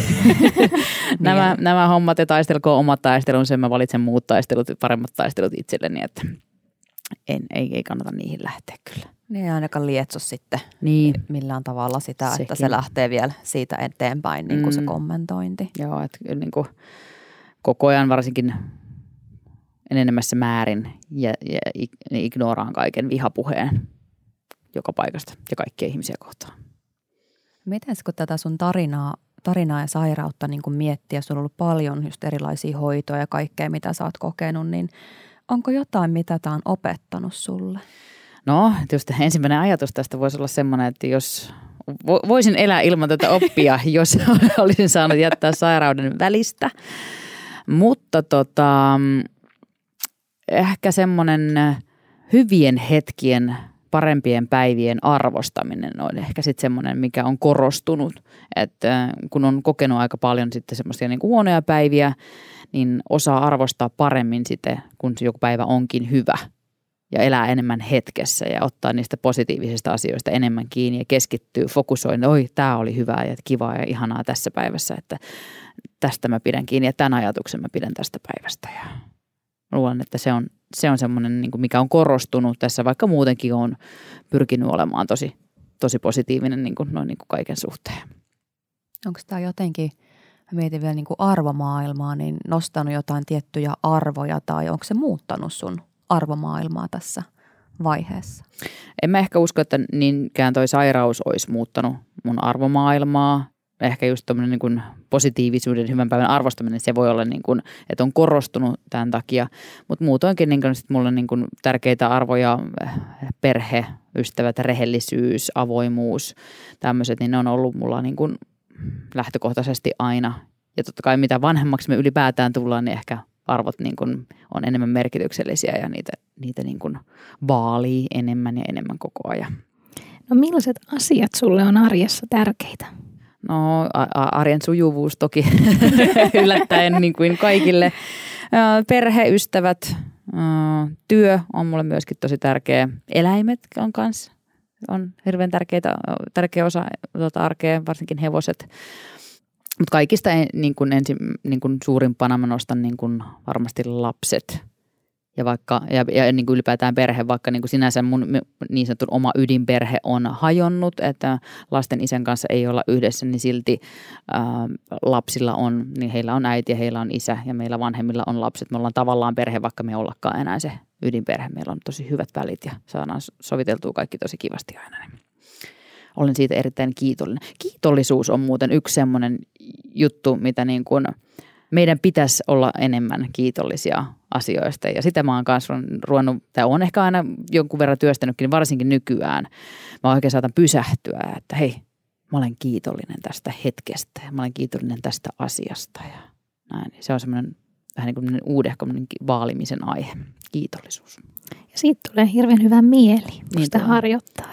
nämä, niin. nämä hommat ja taistelkoon omat taistelunsa. Mä valitsen muut taistelut, paremmat taistelut itselleni, että en, ei, ei kannata niihin lähteä kyllä. Niin ainakaan lietso sitten niin. millään tavalla sitä, Sekin. että se lähtee vielä siitä eteenpäin niin kuin mm. se kommentointi. Joo, että niin kuin koko ajan varsinkin enenemässä määrin ja, ja ignoraan kaiken vihapuheen joka paikasta ja kaikkia ihmisiä kohtaan. Miten kun tätä sun tarinaa, tarinaa ja sairautta niin kun miettiä, sulla on ollut paljon just erilaisia hoitoja ja kaikkea, mitä sä oot kokenut, niin onko jotain, mitä tämä on opettanut sulle? No, tietysti ensimmäinen ajatus tästä voisi olla semmoinen, että jos voisin elää ilman tätä oppia, jos olisin saanut jättää sairauden välistä. Mutta tota, ehkä semmoinen hyvien hetkien parempien päivien arvostaminen on ehkä sitten semmoinen, mikä on korostunut. Että kun on kokenut aika paljon sitten semmoisia niin huonoja päiviä, niin osaa arvostaa paremmin sitten, kun joku päivä onkin hyvä ja elää enemmän hetkessä ja ottaa niistä positiivisista asioista enemmän kiinni ja keskittyy, fokusoi, oi tämä oli hyvää ja kivaa ja ihanaa tässä päivässä, että tästä mä pidän kiinni ja tämän ajatuksen mä pidän tästä päivästä ja luulen, että se on se on semmoinen, niin mikä on korostunut tässä, vaikka muutenkin on pyrkinyt olemaan tosi, tosi positiivinen niin kuin, noin niin kuin kaiken suhteen. Onko tämä jotenkin, mä mietin vielä niin kuin arvomaailmaa, niin nostanut jotain tiettyjä arvoja tai onko se muuttanut sun arvomaailmaa tässä vaiheessa? En mä ehkä usko, että niinkään toi sairaus olisi muuttanut mun arvomaailmaa ehkä just tuommoinen niin positiivisuuden, hyvän päivän arvostaminen, se voi olla niin kuin, että on korostunut tämän takia. Mutta muutoinkin niin kuin, sit mulla on niin kuin tärkeitä arvoja, perhe, ystävät, rehellisyys, avoimuus, tämmöiset, niin ne on ollut mulla niin kuin lähtökohtaisesti aina. Ja totta kai mitä vanhemmaksi me ylipäätään tullaan, niin ehkä arvot niin kuin on enemmän merkityksellisiä ja niitä, niitä niin kuin vaalii enemmän ja enemmän koko ajan. No millaiset asiat sulle on arjessa tärkeitä? No arjen sujuvuus toki yllättäen niin kuin kaikille. Perheystävät, Työ on mulle myöskin tosi tärkeä. Eläimet on kanssa on hirveän tärkeitä, tärkeä osa tuota arkea, varsinkin hevoset. Mutta kaikista niin kun ensin, niin kun suurimpana mä nostan niin kun varmasti lapset – ja, vaikka, ja, ja niin kuin ylipäätään perhe, vaikka niin kuin sinänsä mun niin sanottu oma ydinperhe on hajonnut, että lasten isän kanssa ei olla yhdessä, niin silti ää, lapsilla on, niin heillä on äiti ja heillä on isä ja meillä vanhemmilla on lapset. Me ollaan tavallaan perhe, vaikka me ollakaan enää se ydinperhe. Meillä on tosi hyvät välit ja saadaan soviteltua kaikki tosi kivasti aina. Olen siitä erittäin kiitollinen. Kiitollisuus on muuten yksi semmoinen juttu, mitä niin kuin – meidän pitäisi olla enemmän kiitollisia asioista. Ja sitä mä oon kanssa ruvennut, tai on ehkä aina jonkun verran työstänytkin, varsinkin nykyään. Mä oikein saatan pysähtyä, että hei, mä olen kiitollinen tästä hetkestä ja mä olen kiitollinen tästä asiasta. Ja näin. Se on semmoinen vähän niin kuin uudehkominen vaalimisen aihe, kiitollisuus. Ja siitä tulee hirveän hyvä mieli, kun niin sitä harjoittaa.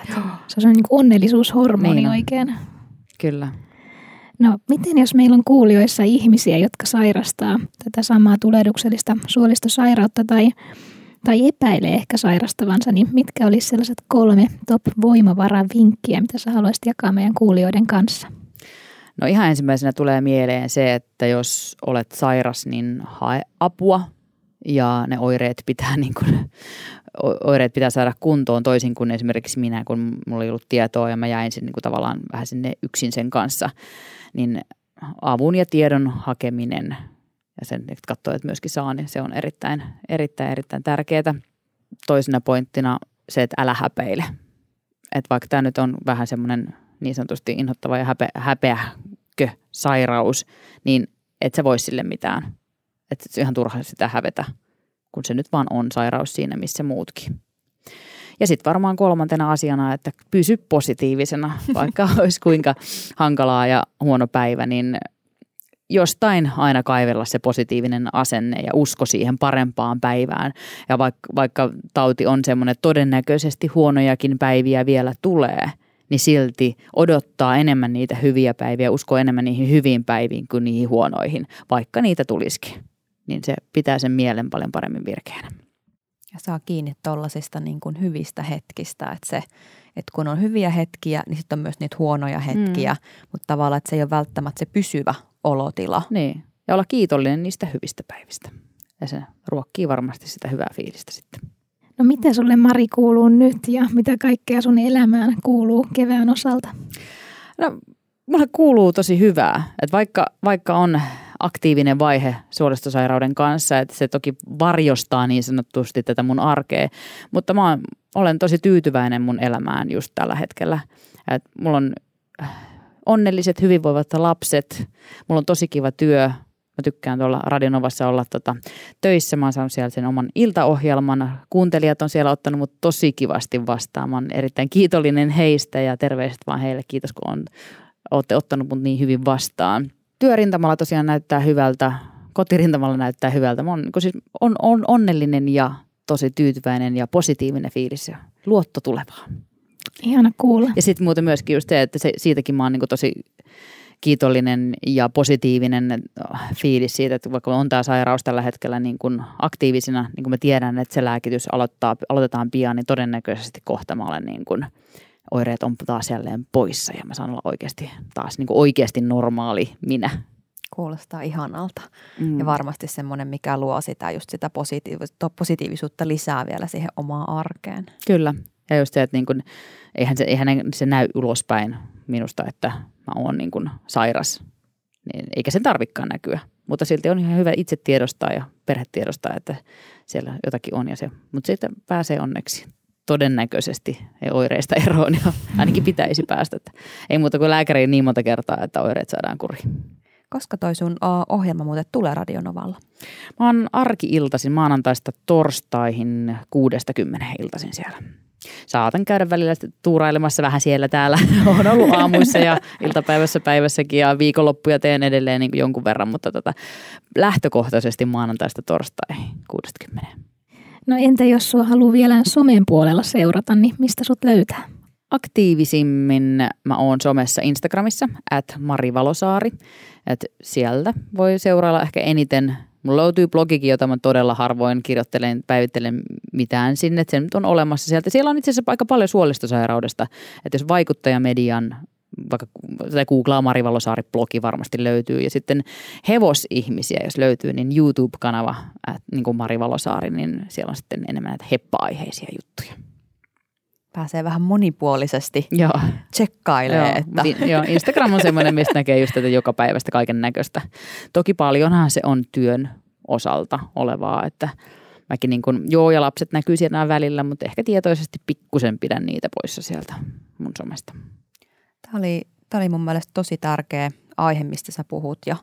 Se on niin kuin onnellisuushormoni niin oikein. Kyllä. No miten jos meillä on kuulijoissa ihmisiä, jotka sairastaa tätä samaa tulehduksellista suolistosairautta tai, tai epäilee ehkä sairastavansa, niin mitkä olisi sellaiset kolme top-voimavaravinkkiä, mitä sä haluaisit jakaa meidän kuulijoiden kanssa? No ihan ensimmäisenä tulee mieleen se, että jos olet sairas, niin hae apua ja ne oireet pitää, niin kuin, oireet pitää saada kuntoon toisin kuin esimerkiksi minä, kun mulla ei ollut tietoa ja mä jäin sinne, niin kuin tavallaan vähän sinne yksin sen kanssa niin avun ja tiedon hakeminen ja sen, että katsoo, että myöskin saa, niin se on erittäin, erittäin, erittäin tärkeää. Toisena pointtina se, että älä häpeile. Että vaikka tämä nyt on vähän semmoinen niin sanotusti inhottava ja häpe, häpeäkö sairaus, niin et sä voi sille mitään. Että se ihan turha sitä hävetä, kun se nyt vaan on sairaus siinä, missä muutkin. Ja sitten varmaan kolmantena asiana, että pysy positiivisena, vaikka olisi kuinka hankalaa ja huono päivä, niin jostain aina kaivella se positiivinen asenne ja usko siihen parempaan päivään. Ja vaikka, vaikka tauti on semmoinen, että todennäköisesti huonojakin päiviä vielä tulee, niin silti odottaa enemmän niitä hyviä päiviä, usko enemmän niihin hyviin päiviin kuin niihin huonoihin, vaikka niitä tulisikin. Niin se pitää sen mielen paljon paremmin virkeänä ja saa kiinni tuollaisista niin kuin hyvistä hetkistä, että se, että kun on hyviä hetkiä, niin sitten on myös niitä huonoja hetkiä, mm. mutta tavallaan, että se ei ole välttämättä se pysyvä olotila. Niin, ja olla kiitollinen niistä hyvistä päivistä. Ja se ruokkii varmasti sitä hyvää fiilistä sitten. No mitä sulle Mari kuuluu nyt ja mitä kaikkea sun elämään kuuluu kevään osalta? No mulle kuuluu tosi hyvää, että vaikka, vaikka on aktiivinen vaihe suolistosairauden kanssa, että se toki varjostaa niin sanotusti tätä mun arkea, mutta mä olen tosi tyytyväinen mun elämään just tällä hetkellä. Et mulla on äh, onnelliset, hyvinvoivat lapset, mulla on tosi kiva työ, Mä tykkään tuolla Radionovassa olla tota, töissä. Mä oon saanut siellä sen oman iltaohjelman. Kuuntelijat on siellä ottanut mut tosi kivasti vastaan. Mä oon erittäin kiitollinen heistä ja terveiset vaan heille. Kiitos, kun on, olette ottanut mut niin hyvin vastaan työrintamalla tosiaan näyttää hyvältä, kotirintamalla näyttää hyvältä. Mä on, niin siis on, on onnellinen ja tosi tyytyväinen ja positiivinen fiilis ja luotto tulevaa. Ihana kuulla. Ja sitten muuten myöskin just se, että se, siitäkin mä oon niin tosi kiitollinen ja positiivinen äh, fiilis siitä, että vaikka on tämä sairaus tällä hetkellä niin kuin aktiivisena, niin kuin me tiedän, että se lääkitys aloittaa, aloitetaan pian, niin todennäköisesti kohta mä olen niin kuin – oireet on taas jälleen poissa ja mä saan olla oikeasti taas niin oikeasti normaali minä. Kuulostaa ihanalta. Mm. Ja varmasti semmoinen, mikä luo sitä, just sitä positiivis- positiivisuutta lisää vielä siihen omaan arkeen. Kyllä. Ja just se, että niin kuin, eihän, se, eihän se näy ulospäin minusta, että mä oon niin kuin sairas. Niin, eikä sen tarvikaan näkyä. Mutta silti on ihan hyvä itse tiedostaa ja perhe tiedostaa, että siellä jotakin on. Ja se, mutta sitten pääsee onneksi todennäköisesti oireista eroon ja ainakin pitäisi päästä. Että ei muuta kuin lääkäriin niin monta kertaa, että oireet saadaan kuriin. Koska toi sun ohjelma muuten tulee Radionovalla? Mä oon arki-iltaisin maanantaista torstaihin kuudesta kymmenen iltaisin siellä. Saatan käydä välillä tuurailemassa vähän siellä täällä. Olen ollut aamuissa ja iltapäivässä päivässäkin ja viikonloppuja teen edelleen niin jonkun verran, mutta tota, lähtökohtaisesti maanantaista torstaihin 60. No entä jos sua haluaa vielä somen puolella seurata, niin mistä sut löytää? Aktiivisimmin mä oon somessa Instagramissa, at Mari Valosaari. Et sieltä voi seurailla ehkä eniten Mulla löytyy blogikin, jota mä todella harvoin kirjoittelen, päivittelen mitään sinne. Se nyt on olemassa sieltä. Siellä on itse asiassa aika paljon suolistosairaudesta. Että jos vaikuttajamedian vaikka tai googlaa Mari Valosaari-blogi varmasti löytyy. Ja sitten hevosihmisiä, jos löytyy, niin YouTube-kanava, äh, niin kuin Mari Valosaari, niin siellä on sitten enemmän näitä heppa-aiheisia juttuja. Pääsee vähän monipuolisesti Joo. tsekkailee. Joo. Että. Joo, Instagram on semmoinen, mistä näkee just tätä joka päivästä kaiken näköistä. Toki paljonhan se on työn osalta olevaa, että mäkin niin kuin, joo ja lapset näkyy siellä välillä, mutta ehkä tietoisesti pikkusen pidän niitä poissa sieltä mun somesta. Tämä oli, tämä oli mun mielestä tosi tärkeä aihe, mistä sä puhut ja,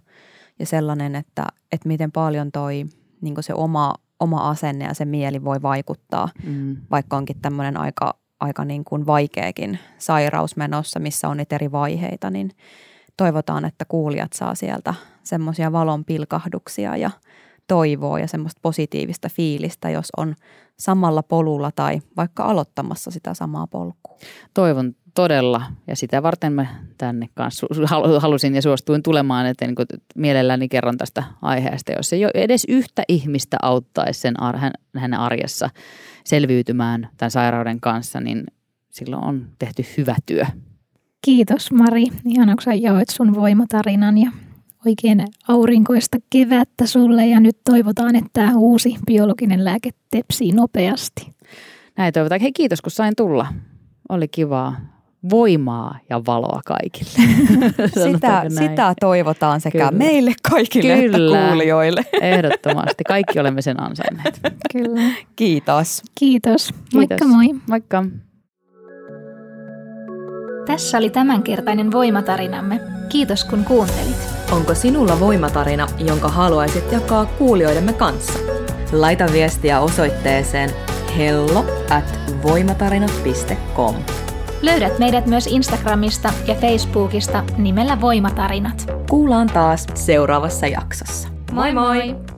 ja sellainen, että, että miten paljon toi niin se oma, oma asenne ja se mieli voi vaikuttaa, mm. vaikka onkin tämmöinen aika, aika niin kuin vaikeakin sairaus menossa, missä on niitä eri vaiheita, niin toivotaan, että kuulijat saa sieltä semmoisia valon pilkahduksia ja toivoa ja semmoista positiivista fiilistä, jos on samalla polulla tai vaikka aloittamassa sitä samaa polkua. Toivon todella, ja sitä varten mä tänne kanssa halusin ja suostuin tulemaan, että niin kuin mielelläni kerron tästä aiheesta, jos se edes yhtä ihmistä auttaisi sen hänen arjessa selviytymään tämän sairauden kanssa, niin silloin on tehty hyvä työ. Kiitos Mari, ihana kun sä jaoit sun voimatarinan ja oikein aurinkoista kevättä sulle ja nyt toivotaan, että tämä uusi biologinen lääke tepsii nopeasti. Näin toivotaan. Hei kiitos kun sain tulla. Oli kivaa voimaa ja valoa kaikille. sitä, sitä toivotaan sekä Kyllä. meille kaikille Kyllä. että kuulijoille. Ehdottomasti. Kaikki olemme sen ansainneet. Kyllä. Kiitos. Kiitos. Moikka Kiitos. moi. Moikka. Tässä oli tämänkertainen voimatarinamme. Kiitos kun kuuntelit. Onko sinulla voimatarina, jonka haluaisit jakaa kuulijoidemme kanssa? Laita viestiä osoitteeseen hello at voimatarinat.com. Löydät meidät myös Instagramista ja Facebookista nimellä Voimatarinat. Kuullaan taas seuraavassa jaksossa. Moi moi!